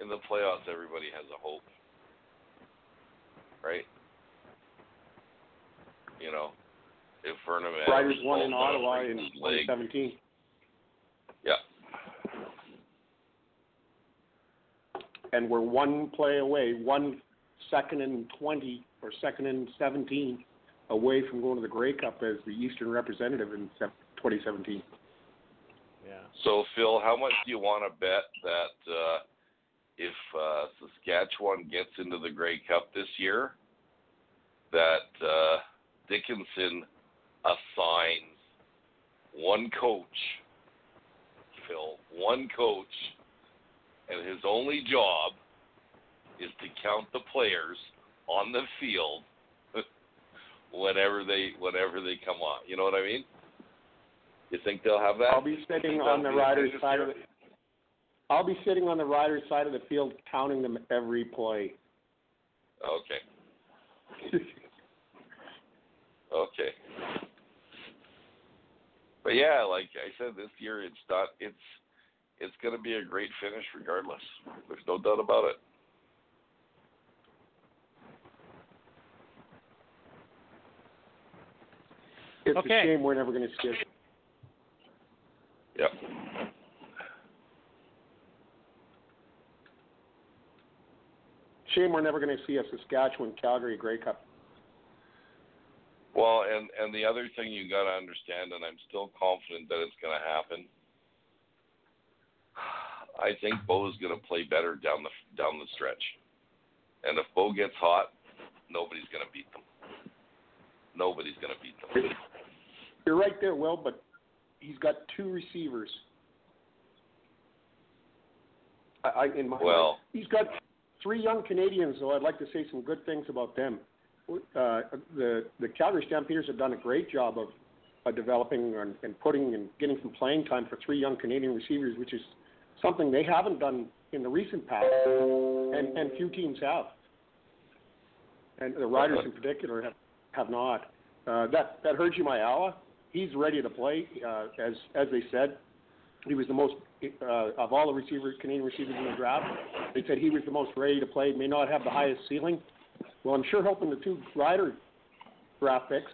in the playoffs, everybody has a hope, right? You know, if Burnham Riders won in Ottawa in breaks his leg, 2017. yeah, and we're one play away, one second and 20 or second and 17 away from going to the Grey Cup as the Eastern representative in 2017. Yeah. So Phil, how much do you want to bet that uh, if uh, Saskatchewan gets into the Grey Cup this year, that uh, Dickenson assigns one coach, Phil, one coach, and his only job is to count the players on the field [laughs] whenever they whenever they come on. You know what I mean? You think they'll have that? I'll be sitting on the Riders' side of the. I'll be sitting on the Riders' side of the field, counting them every play. Okay. [laughs] Okay. But yeah, like I said, this year it's not it's it's going to be a great finish regardless. There's no doubt about it. It's Okay. a shame we're never going to see it. Yep. Shame we're never going to see a Saskatchewan Calgary Grey Cup. Well, and and the other thing you got to understand, and I'm still confident that it's going to happen. I think Bo is going to play better down the down the stretch, and if Bo gets hot, nobody's going to beat them. Nobody's going to beat them. You're right there, Will, but he's got two receivers. I, I in my Well- he's got three young Canadians, so I'd like to say some good things about them. Uh, the the Calgary Stampeders have done a great job of, of developing and, and putting and getting some playing time for three young Canadian receivers, which is something they haven't done in the recent past, and and few teams have. And the Riders in particular have have not. Uh, that that Hergy Mayala, he's ready to play. Uh, as as they said, he was the most uh, of all the receivers, Canadian receivers in the draft. They said he was the most ready to play. May not have the highest ceiling. Well, I'm sure hoping the two Rider draft picks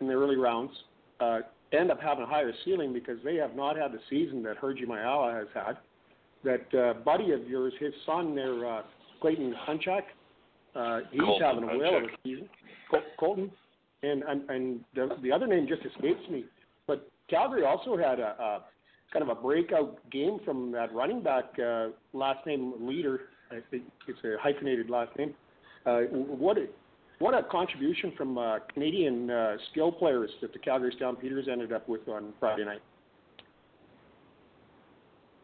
in the early rounds uh, end up having a higher ceiling because they have not had the season that Hergy Mayala has had. That uh, buddy of yours, his son, there, uh, Clayton Hunchak, uh, he's Colton having a whale of a season. Col- Colton, and and, and the, the other name just escapes me. but Calgary also had a, a kind of a breakout game from that running back, uh, last name leader. I think it's a hyphenated last name. Uh, what what a contribution from uh, Canadian uh, skill players that the Calgary Stampeders ended up with on Friday night.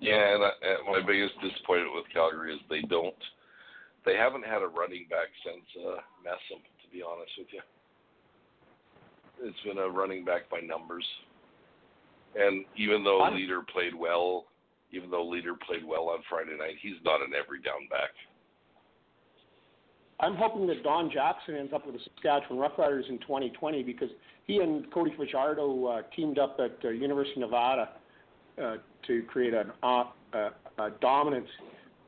Yeah, and, I, and my biggest disappointment with Calgary is they don't, they haven't had a running back since uh, Messam, to be honest with you. It's been a running back by numbers. And even though Leader played well, even though Leader played well on Friday night, he's not an every down back. I'm hoping that Don Jackson ends up with the Saskatchewan Roughriders in 2020 because he and Cody Fajardo uh, teamed up at uh, University of Nevada uh, to create an op, uh, a dominant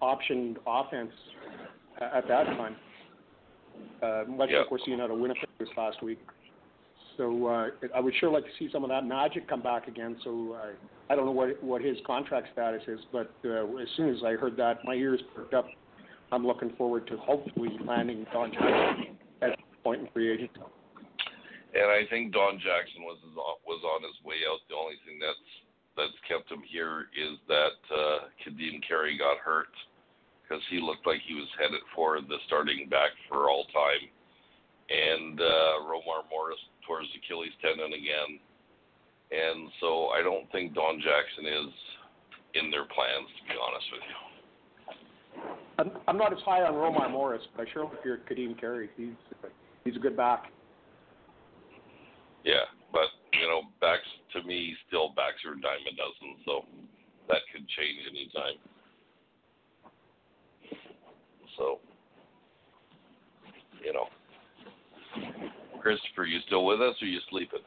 option offense at that time, uh, much Yeah. like we're seeing out of Winnipeg this last week. So uh, I would sure like to see some of that magic come back again. So uh, I don't know what what his contract status is, but uh, as soon as I heard that, my ears perked up. I'm looking forward to hopefully landing Don Jackson at some point in free agency. And I think Don Jackson was was on his way out. The only thing that's that's kept him here is that uh, Ka'Deem Carey got hurt because he looked like he was headed for the starting back for all time, and uh, Romar Morris tore his Achilles tendon again, and so I don't think Don Jackson is in their plans to be honest with you. I'm, I'm not as high on Romar Morris, but I sure like your Ka'Deem Carey. He's he's a good back. Yeah, but you know, backs to me still backs are a dime a dozen, so that could change anytime. So, you know, Christopher, you still with us, or you sleeping?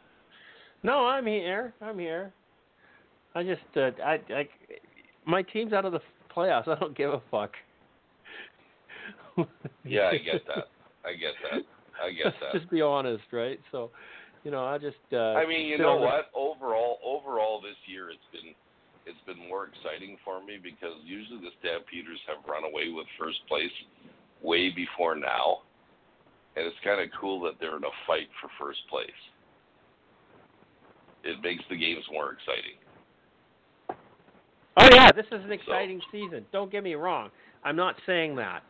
No, I'm here. I'm here. I just, uh, I, I, my team's out of the playoffs. I don't give a fuck. Yeah, I get that. I get that. I get Let's that. just be honest, right? So, you know, I just. Uh, I mean, you know the- what? Overall, overall this year it's been it's been more exciting for me because usually the Stampeders have run away with first place way before now, and it's kind of cool that they're in a fight for first place. It makes the games more exciting. Oh yeah, this is an exciting season. Don't get me wrong. I'm not saying that.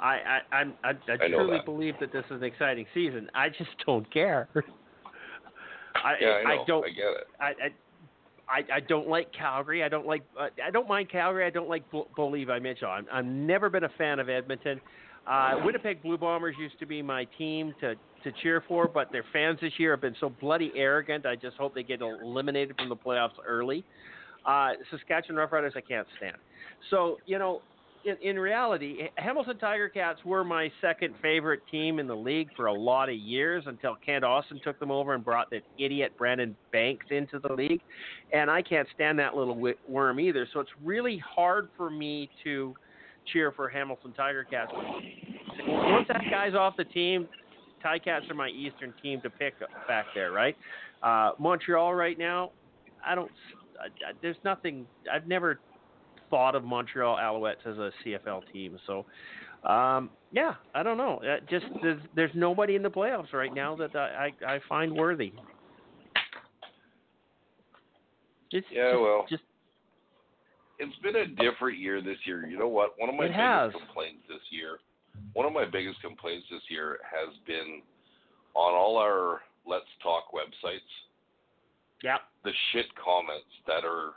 I I I'm, I, I, I truly that. believe that this is an exciting season. I just [laughs] don't care. I Yeah, I know. don't I get it. I, I I I don't like Calgary. I don't like uh, I don't mind Calgary. I don't like Bull- Bull Levi Mitchell. I'm I've never been a fan of Edmonton. Uh, Winnipeg Blue Bombers used to be my team to to cheer for, but their fans this year have been so bloody arrogant. I just hope they get eliminated from the playoffs early. Uh, Saskatchewan Roughriders, I can't stand. So you know, in, in reality, Hamilton Tiger Cats were my second favorite team in the league for a lot of years until Kent Austin took them over and brought that idiot Brandon Banks into the league, and I can't stand that little worm either. So it's really hard for me to cheer for Hamilton Tiger Cats. Once that guy's off the team, Tiger Cats are my Eastern team to pick back there, right? Uh, Montreal right now, I don't. I, I, there's nothing. I've never thought of Montreal Alouettes as a CFL team. So, um, yeah, I don't know. Uh, just there's, there's nobody in the playoffs right now that I I, I find worthy. Just, Yeah, just, well, just it's been a different year this year. You know what? One of my biggest has. complaints this year, one of my biggest complaints this year has been on all our Let's Talk websites, yeah. The shit comments that are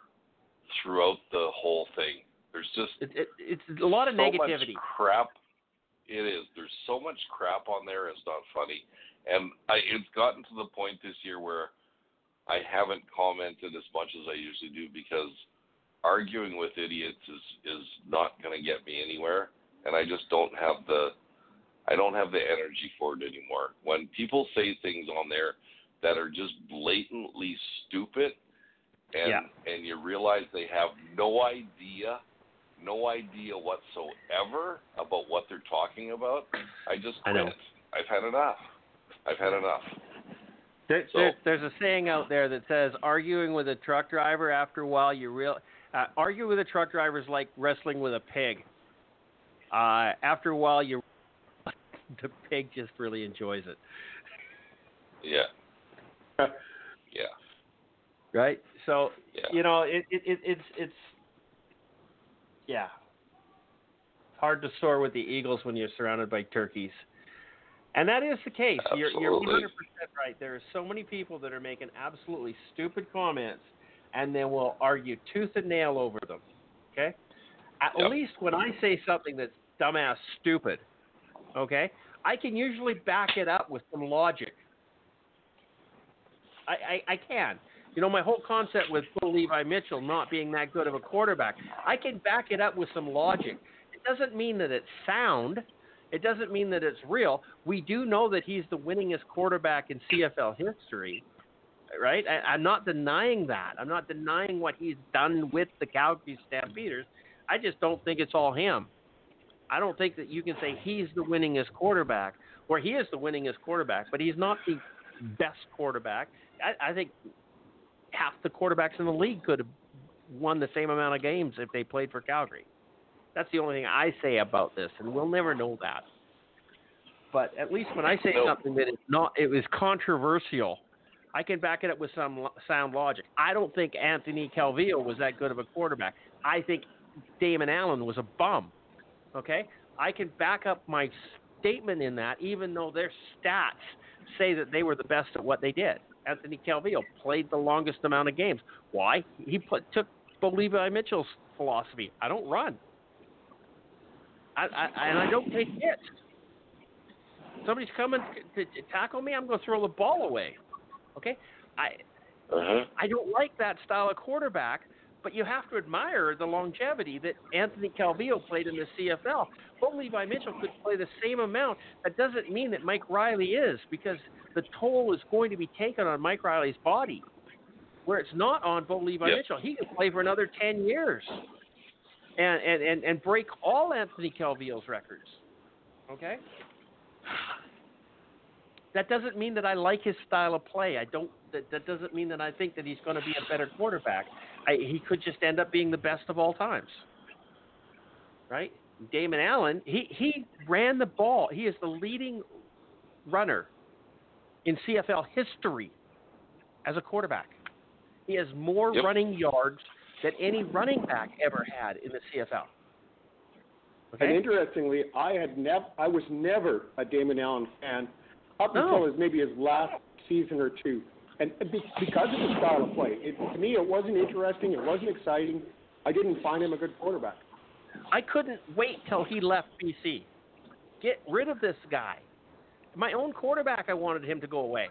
throughout the whole thing. There's just It, it, it's a lot of so negativity. much crap. It is. There's so much crap on there. It's not funny, and I, it's gotten to the point this year where I haven't commented as much as I usually do because arguing with idiots is is not going to get me anywhere, and I just don't have the I don't have the energy for it anymore. When people say things on there that are just blatantly stupid, and Yeah. and you realize they have no idea, no idea whatsoever about what they're talking about, I just I quit. know. I've had enough. I've had enough. There, So- there, there's a saying out there that says arguing with a truck driver after a while you real uh, argue with a truck driver is like wrestling with a pig. Uh, after a while you [laughs] the pig just really enjoys it. Yeah. [laughs] Yeah. right? So Yeah. you know, it, it, it it's it's yeah, hard to soar with the eagles when you're surrounded by turkeys. And that is the case. You're, you're Absolutely. 100% right. There are so many people that are making absolutely stupid comments and then will argue tooth and nail over them. Okay? At Yep. least when I say something that's dumbass stupid, okay, I can usually back it up with some logic. I, I, I can. You know, my whole concept with Bo Levi Mitchell not being that good of a quarterback, I can back it up with some logic. It doesn't mean that it's sound. It doesn't mean that it's real. We do know that he's the winningest quarterback in CFL history, right? I, I'm not denying that. I'm not denying what he's done with the Calgary Stampeders. I just don't think it's all him. I don't think that you can say he's the winningest quarterback, or he is the winningest quarterback, but he's not the best quarterback. I, I think half the quarterbacks in the league could have won the same amount of games if they played for Calgary. That's the only thing I say about this, and we'll never know that. But at least when I say something that is not, it was controversial, I can back it up with some sound logic. I don't think Anthony Calvillo was that good of a quarterback. I think Damon Allen was a bum. Okay, I can back up my statement in that, even though their stats say that they were the best at what they did. Anthony Calvillo played the longest amount of games. Why? He put, took Bo Levi Mitchell's philosophy. I don't run. I, I, and I don't take hits. Somebody's coming to, to tackle me, I'm going to throw the ball away. Okay? I Uh-huh. I don't like that style of quarterback, but you have to admire the longevity that Anthony Calvillo played in the CFL. Bo Levi Mitchell could play the same amount. That doesn't mean that Mike Reilly is, because the toll is going to be taken on Mike Reilly's body. Where it's not on Bo Levi Yep. Mitchell. He could play for another 10 years and, and, and, and break all Anthony Calvillo's records. Okay? That doesn't mean that I like his style of play. I don't. That, that doesn't mean that I think that he's going to be a better quarterback. I, he could just end up being the best of all times. Right? Damon Allen. He he ran the ball. He is the leading runner in CFL history as a quarterback. He has more Yep. running yards than any running back ever had in the CFL. And interestingly, I had never, I was never a Damon Allen fan up No. until his maybe his last season or two, and because of his style of play. It, to me, it wasn't interesting. It wasn't exciting. I didn't find him a good quarterback. I couldn't wait till he left BC. Get rid of this guy. My own quarterback, I wanted him to go away.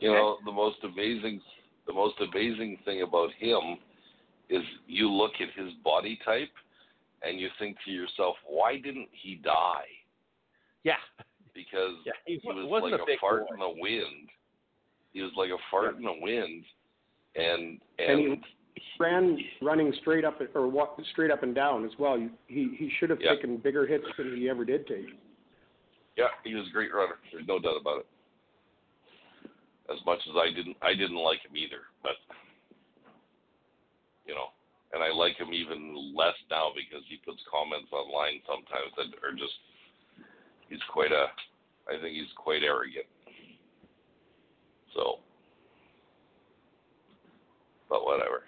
You know, the most amazing the most amazing thing about him is you look at his body type and you think to yourself, why didn't he die? Yeah, Because yeah. He, he was wasn't like a a, big fart boy. in the wind. He was like a fart in the wind, and And and, he ran running straight up or walk, straight up and down as well. He he should have Yeah. taken bigger hits than he ever did take. yeah, he was a great runner. There's no doubt about it. As much as I didn't, I didn't like him either, but you know, and I like him even less now because he puts comments online sometimes that are just. He's quite a, I think he's quite arrogant. So, but whatever.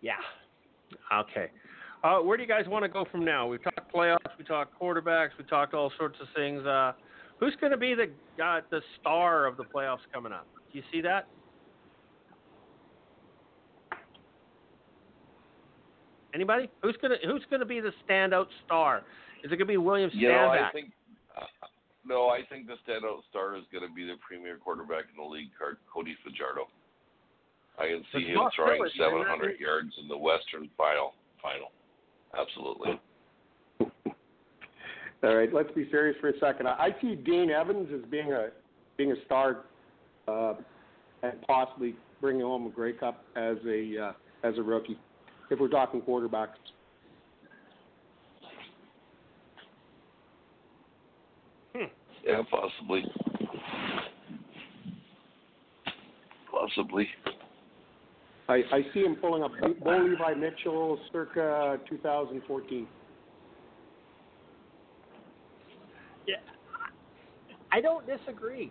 Yeah. Okay. Uh, where do you guys want to go from now? We've talked playoffs, we talked quarterbacks, we talked all sorts of things. Uh, who's going to be the uh, the star of the playoffs coming up? Do you see that? Anybody? Who's gonna Who's gonna be the standout star? Is it gonna be William You know, I think uh, no, I think the standout star is going to be the premier quarterback in the league, Cody Fajardo. I can see It's him throwing Phillips, isn't 700 yards in the Western final. Final, absolutely. [laughs] All right, let's be serious for a second. I I see Dane Evans as being a being a star, uh, and possibly bringing home a Grey Cup as a uh, as a rookie. If we're talking quarterbacks, Yeah, possibly. Possibly. I, I see him pulling up Bo Levi Mitchell circa 2014. Yeah. I don't disagree.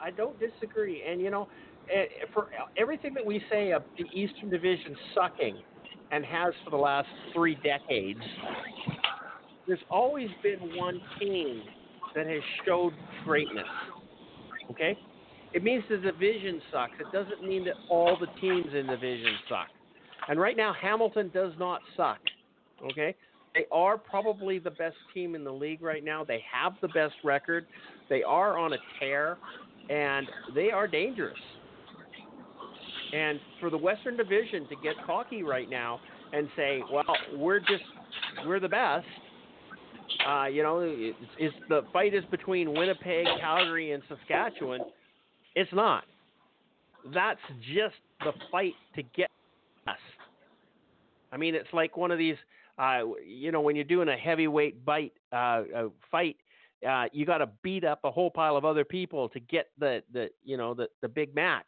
I don't disagree. And you know, eh, for everything that we say of the Eastern Division sucking, and has for the last three decades, there's always been one team that has showed greatness. Okay? It means the division sucks. It doesn't mean that all the teams in the division suck. And right now, Hamilton does not suck. Okay? They are probably the best team in the league right now. They have the best record. They are on a tear, and they are dangerous. And for the Western Division to get cocky right now and say, "Well, we're just we're the best," uh, you know, it's, it's the fight is between Winnipeg, Calgary, and Saskatchewan. It's not. That's just the fight to get us. I mean, it's like one of these. Uh, you know, when you're doing a heavyweight bite uh, fight, uh, you got to beat up a whole pile of other people to get the the you know the the big match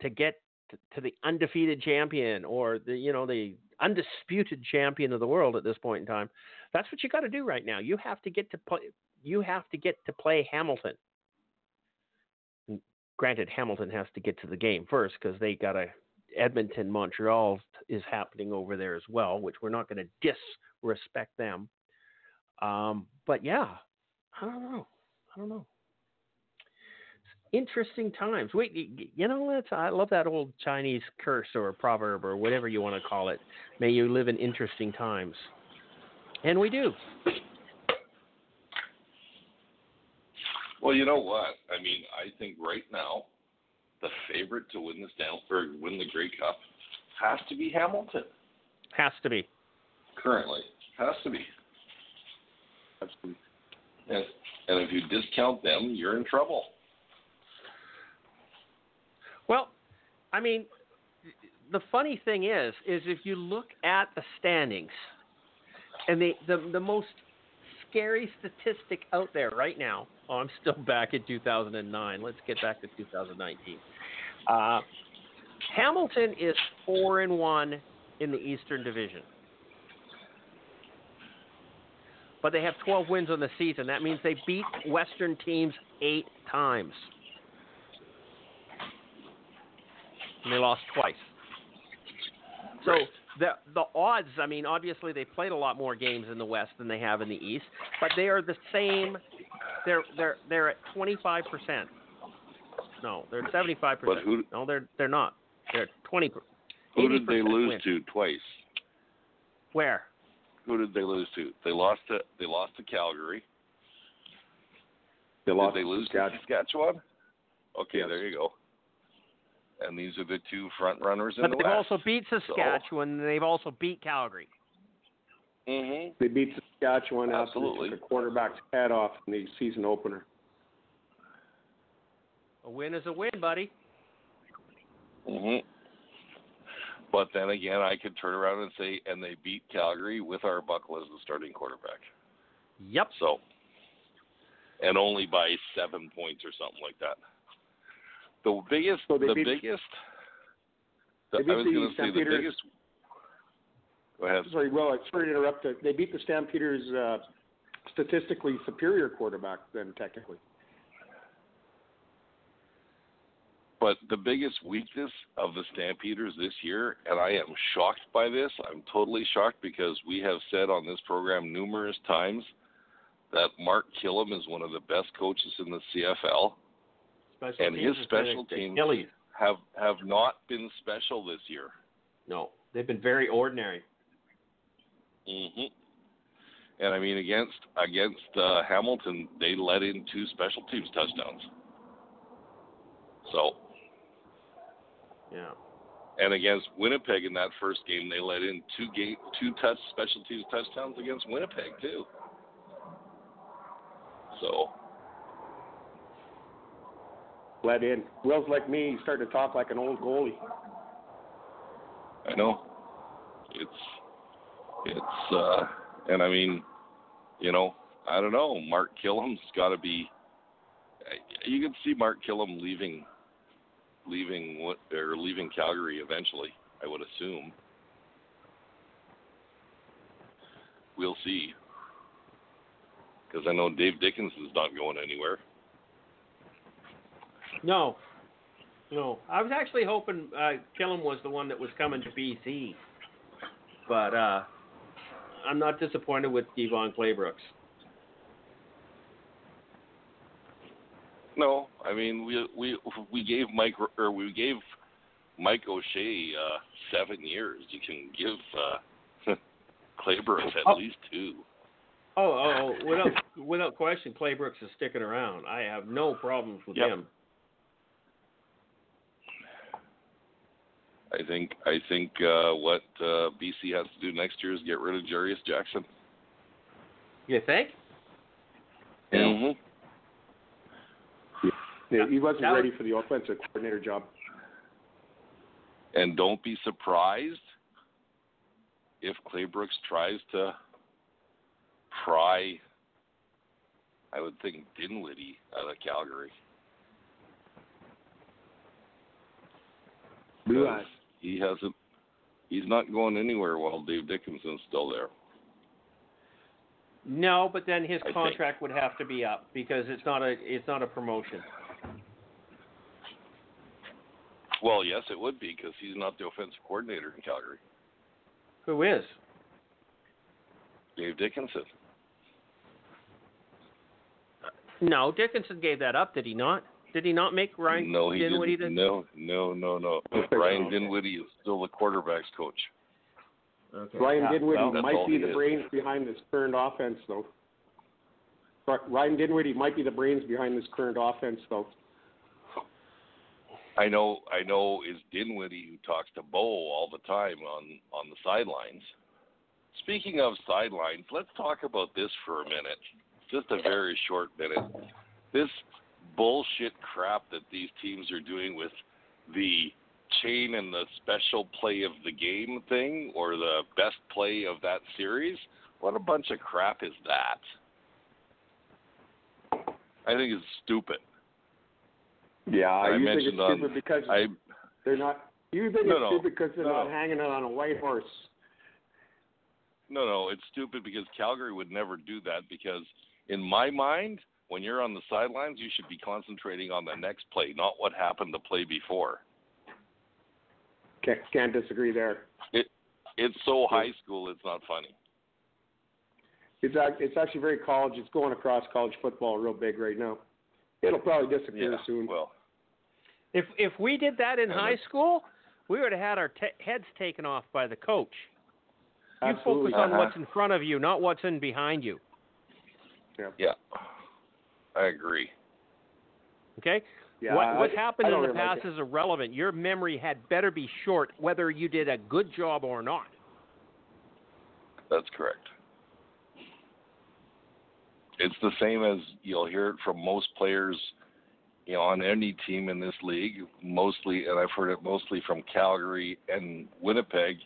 to get to, to the undefeated champion or the you know the undisputed champion of the world at this point in time. That's what you got to do right now. You have to get to play. You have to get to play Hamilton. Granted, Hamilton has to get to the game first because they got a Edmonton, Montreal is happening over there as well, which we're not going to disrespect them. Um, but yeah, I don't know. I don't know interesting times. Wait, you know what? I love that old Chinese curse or proverb or whatever you want to call it. May you live in interesting times. And we do. Well, you know what? I mean, I think right now the favorite to win this down or win the Grey Cup has to be Hamilton. Has to be. Currently, has to be. And, and if you discount them, you're in trouble. Well, I mean, the funny thing is, is if you look at the standings, and the the, the most scary statistic out there right now. Oh, I'm still back in 2009. Let's get back to 2019. Uh, Hamilton is four and one in the Eastern Division, but they have 12 wins on the season. That means they beat Western teams eight times. and they lost twice. So the the odds, I mean, obviously they played a lot more games in the West than they have in the East, but they are the same. They're they're they're at twenty five percent. No, they're seventy five percent. No, they're they're not. They're twenty. Who did they lose win. to twice? Where? Who did they lose to? They lost to they lost to Calgary. They lost did they lose to Saskatchewan? Okay, yes. there you go and these are the two front runners in the but the they've West. also beat Saskatchewan. So. and They've also beat Calgary. Mm-hmm. They beat Saskatchewan Absolutely. after the quarterback's head off in the season opener. A win is a win, buddy. Mhm. But then again, I could turn around and say, and they beat Calgary with Arbuckle as the starting quarterback. Yep. So, and only by seven points or something like that. The biggest, so the beat, biggest. The, I was going to say the biggest. Go ahead. Sorry, well, I'm sorry to interrupt. They beat the Stampeders' uh, statistically superior quarterback, then technically. But the biggest weakness of the Stampeders this year, and I am shocked by this, I'm totally shocked because we have said on this program numerous times that Mark Kilam is one of the best coaches in the CFL. Special and his special teams have have not been special this year. No, they've been very ordinary. Mhm. And I mean against against uh, Hamilton, they let in two special teams touchdowns. So. Yeah. And against Winnipeg in that first game, they let in two game two touch special teams touchdowns against Winnipeg too. So let in. Will's like me, he's starting to talk like an old goalie. I know. It's it's uh and I mean, you know, I don't know. Mark Kilam's got to be. You can see Mark Kilam leaving, leaving what or leaving Calgary eventually. I would assume. We'll see. Because I know Dave Dickens is not going anywhere. No, no. I was actually hoping uh, Kilam was the one that was coming to BC, but uh, I'm not disappointed with DeVone Claybrooks. No, I mean we we we gave Mike or we gave Mike O'Shea uh, seven years. You can give uh, [laughs] Claybrooks at Oh. least two. Oh, oh, oh, without without question, Claybrooks is sticking around. I have no problems with Yep. him. I think I think uh, what uh, BC has to do next year is get rid of Jarious Jackson. You think? Mm-hmm. Yeah, he wasn't was- ready for the offensive coordinator job. And don't be surprised if Claybrooks tries to pry. I would think Dinwiddie out of Calgary. Do because He hasn't. He's not going anywhere while Dave Dickenson's still there. No, but then his I think. contract would have to be up because it's not a it's not a promotion. Well, yes, it would be because he's not the offensive coordinator in Calgary. Who is? Dave Dickenson. No, Dickinson gave that up, did he not? Did he not make Ryan no, he Dinwiddie didn't. the No, no, no, no. Ryan Dinwiddie is still the quarterbacks coach. okay. Ryan yeah, Dinwiddie well, might be the is. brains behind this current offense, though. Ryan Dinwiddie might be the brains behind this current offense, though. I know. I know. Is Dinwiddie who talks to Bo all the time on on the sidelines. Speaking of sidelines, let's talk about this for a minute. Just a very short minute. This bullshit crap that these teams are doing with the chain and the special play of the game thing or the best play of that series. What a bunch of crap is that? I think it's stupid. Yeah, I you think it's mentioned on- stupid because I they're not. You think No, it's no. stupid because they're No. not hanging it on a white horse. No, no, it's stupid because Calgary would never do that because in my mind, when you're on the sidelines, you should be concentrating on the next play, not what happened the play before. Can't, can't disagree there. It's so high school, it's not funny. It's it's actually very college. It's going across college football real big right now. It'll probably disappear Yeah. soon. Well, If if we did that in high it's- school, we would have had our te- heads taken off by the coach. You focus on Uh-huh. what's in front of you, not what's in behind you. yeah, I agree. Okay? Yeah, what I- what happened I in the really like past it. is irrelevant. Your memory had better be short, whether you did a good job or not. That's correct. It's the same as you'll hear it from most players, you know, on any team in this league. Mostly, and I've heard it mostly from Calgary and Winnipeg,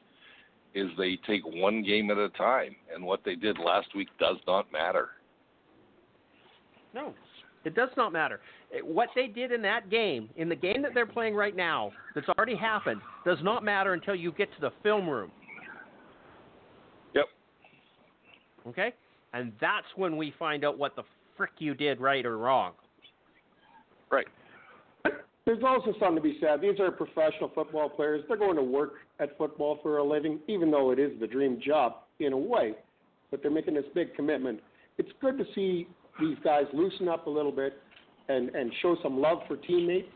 is they take one game at a time, and what they did last week does not matter. No, it does not matter. What they did in that game, in the game that they're playing right now, that's already happened, does not matter until you get to the film room. Yep. Okay? And that's when we find out what the frick you did right or wrong. Right. There's also something to be said. These are professional football players. They're going to work at football for a living, even though it is the dream job in a way. But they're making this big commitment. It's good to see these guys loosen up a little bit and, and show some love for teammates.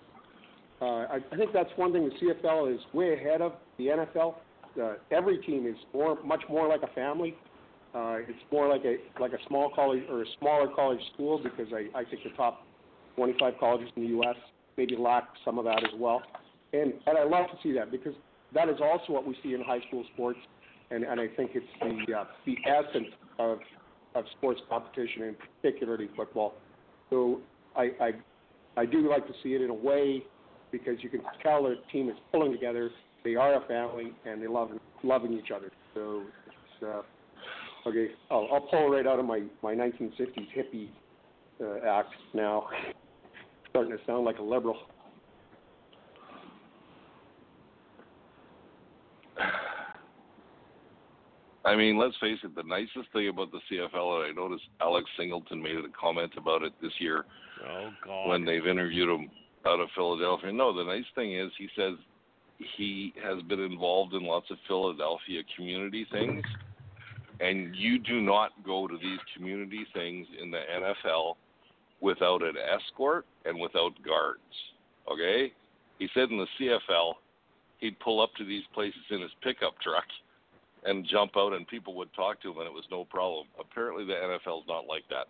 Uh, I, I think that's one thing the CFL is way ahead of the NFL. Uh, every team is more, much more like a family. Uh, it's more like a like a small college or a smaller college school because I, I think the top 25 colleges in the U.S. maybe lack some of that as well. And and I love to see that because that is also what we see in high school sports, and and I think it's the uh, the essence of of sports competition and particularly football. So I I I do like to see it in a way because you can tell the team is pulling together. They are a family and they love loving each other. So it's uh, okay. I'll, I'll pull right out of my my 1950s hippie uh, act now. [laughs] Starting to sound like a liberal. I mean, let's face it. The nicest thing about the CFL, and I noticed Alex Singleton made a comment about it this year Oh God. when they've interviewed him. out of Philadelphia. No, the nice thing is he says he has been involved in lots of Philadelphia community things, and you do not go to these community things in the NFL without an escort and without guards. Okay? He said in the CFL, he'd pull up to these places in his pickup truck and jump out, and people would talk to him, and it was no problem. Apparently, the NFL's not like that.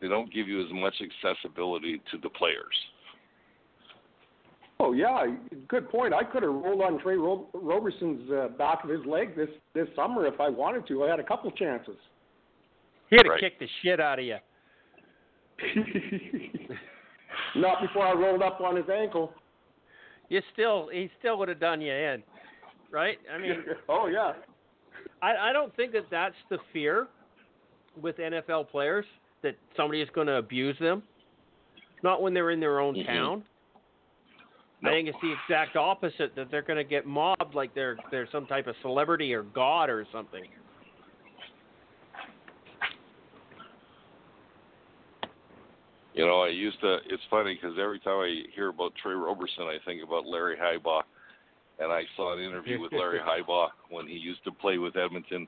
They don't give you as much accessibility to the players. Oh yeah, good point. I could have rolled on Tre Ro- Roberson's uh, back of his leg this this summer if I wanted to. I had a couple chances. He'd have Right. kicked the shit out of you. Not before I rolled up on his ankle. You still, he still would have done you in, right? I mean, [laughs] oh yeah. I, I don't think that that's the fear with NFL players that somebody is going to abuse them. Not when they're in their own Mhm. town. No. I think it's the exact opposite that they're going to get mobbed like they're they're some type of celebrity or god or something. You know, I used to. It's funny because every time I hear about Tre Roberson, I think about Larry Highbaugh, and I saw an interview with Larry Highbaugh when he used to play with Edmonton.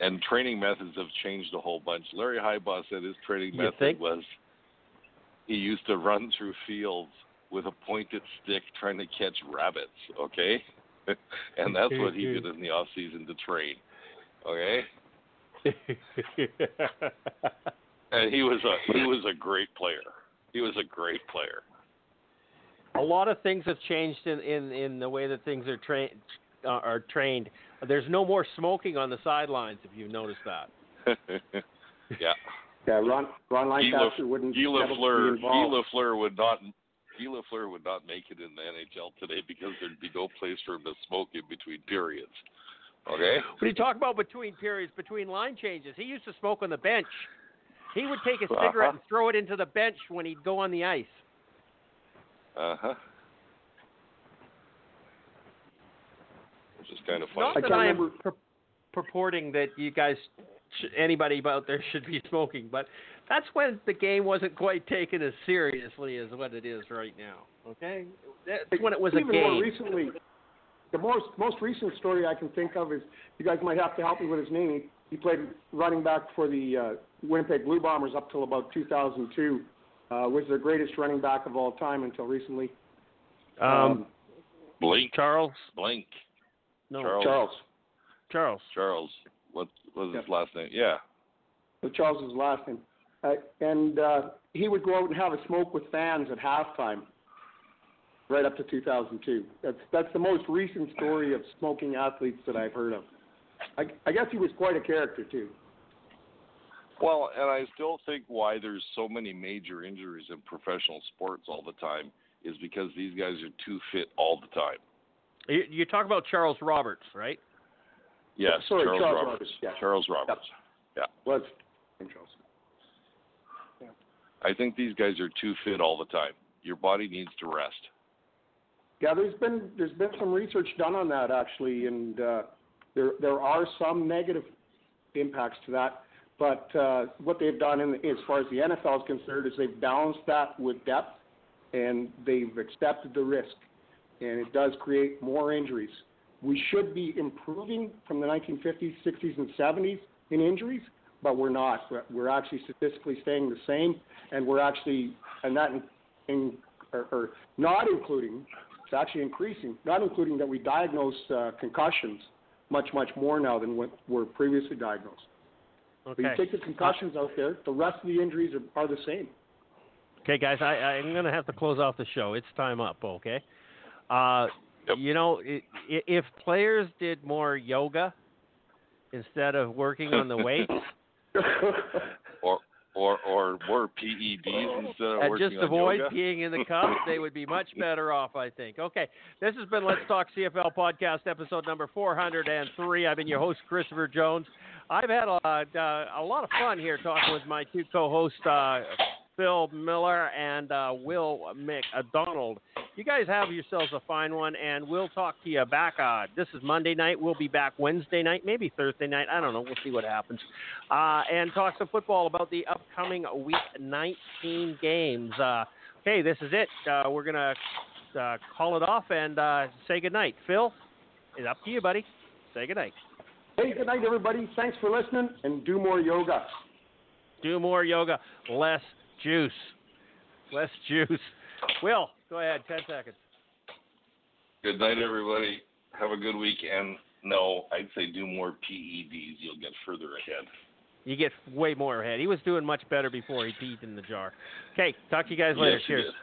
And training methods have changed a whole bunch. Larry Highbaugh said his training You method think? was he used to run through fields with a pointed stick trying to catch rabbits. Okay, [laughs] and that's what he did in the off season to train. Okay, [laughs] and he was a he was a great player. He was a great player. A lot of things have changed in in, in the way that things are trained uh, are trained. There's no more smoking on the sidelines if you've noticed that. [laughs] yeah. Yeah, Ron Ron Guy Lancaster wouldn't Guy be able to Lafleur, be Guy. Lafleur would not. Guy Lafleur would not make it in the NHL today because there'd be no place for him to smoke in between periods. Okay. What are you talking about between periods, between line changes? He used to smoke on the bench. He would take a [laughs] cigarette and throw it into the bench when he'd go on the ice. Uh huh. Which is kind of Not funny. I that can't I am pur- purporting that you guys, sh- anybody out there should be [laughs] smoking, but that's when the game wasn't quite taken as seriously as what it is right now. Okay, that's when it was a Even more recently, the most most recent story I can think of is you guys might have to help me with his name. He, he played running back for the uh, Winnipeg Blue Bombers up till about 2002. Uh, was their greatest running back of all time until recently. Um, Blink. Charles, Blink. no, Charles. Charles. Charles. Charles. What was his Yep. last name? Yeah. So Charles is his last name. Uh, and uh, he would go out and have a smoke with fans at halftime, right up to 2002. That's that's the most recent story of smoking athletes that I've heard of. I, I guess he was quite a character too. Well, and I still think why there's so many major injuries in professional sports all the time is because these guys are too fit all the time. You, you talk about Charles Roberts, right? Yes, Sorry, Charles, Charles Roberts. Roberts, yeah. Charles Roberts. Was Charles. I think these guys are too fit all the time. Your body needs to rest. Yeah, there's been there's been some research done on that actually, and uh, there there are some negative impacts to that. But uh, what they've done, in, as far as the NFL is concerned, is they've balanced that with depth, and they've accepted the risk, and it does create more injuries. We should be improving from the 1950s, 60s, and 70s in injuries, but we're not. We're- actually statistically staying the same, and we're actually, and that in, in or, or not including, it's actually increasing, not including that we diagnose uh, concussions much, much more now than what were previously diagnosed. But you take the concussions out there, the rest of the injuries are, are the same. Okay, guys, I, I'm going to have to close off the show. It's time up, okay? Uh, Yep. You know, i i if players did more yoga instead of working on the weights [laughs] Or or or more PEDs instead of and working just on avoid yoga. peeing in the [laughs] cup, they would be much better off, I think. Okay, this has been Let's Talk CFL podcast episode number 403. I've been your host, Christopher Jones. I've had a, uh, a lot of fun here talking with my two co-hosts, uh, Phil Miller and uh, Will McDonald. You guys have yourselves a fine one, and we'll talk to you back. Uh, this is Monday night. We'll be back Wednesday night, maybe Thursday night. I don't know. We'll see what happens. Uh, and talk some football about the upcoming Week 19 games. Uh, Okay, this is it. We're gonna call it off and say goodnight. Phil, it's up to you, buddy. Say goodnight. Hey, good night, everybody. Thanks for listening, and do more yoga. Do more yoga, less juice. Less juice. Will, go ahead. Ten seconds. Good night, everybody. Have a good week. And no, I'd say do more PEDs. You'll get further ahead. You get way more ahead. He was doing much better before he peed in the jar. Okay, talk to you guys later. Yes, you Cheers. did.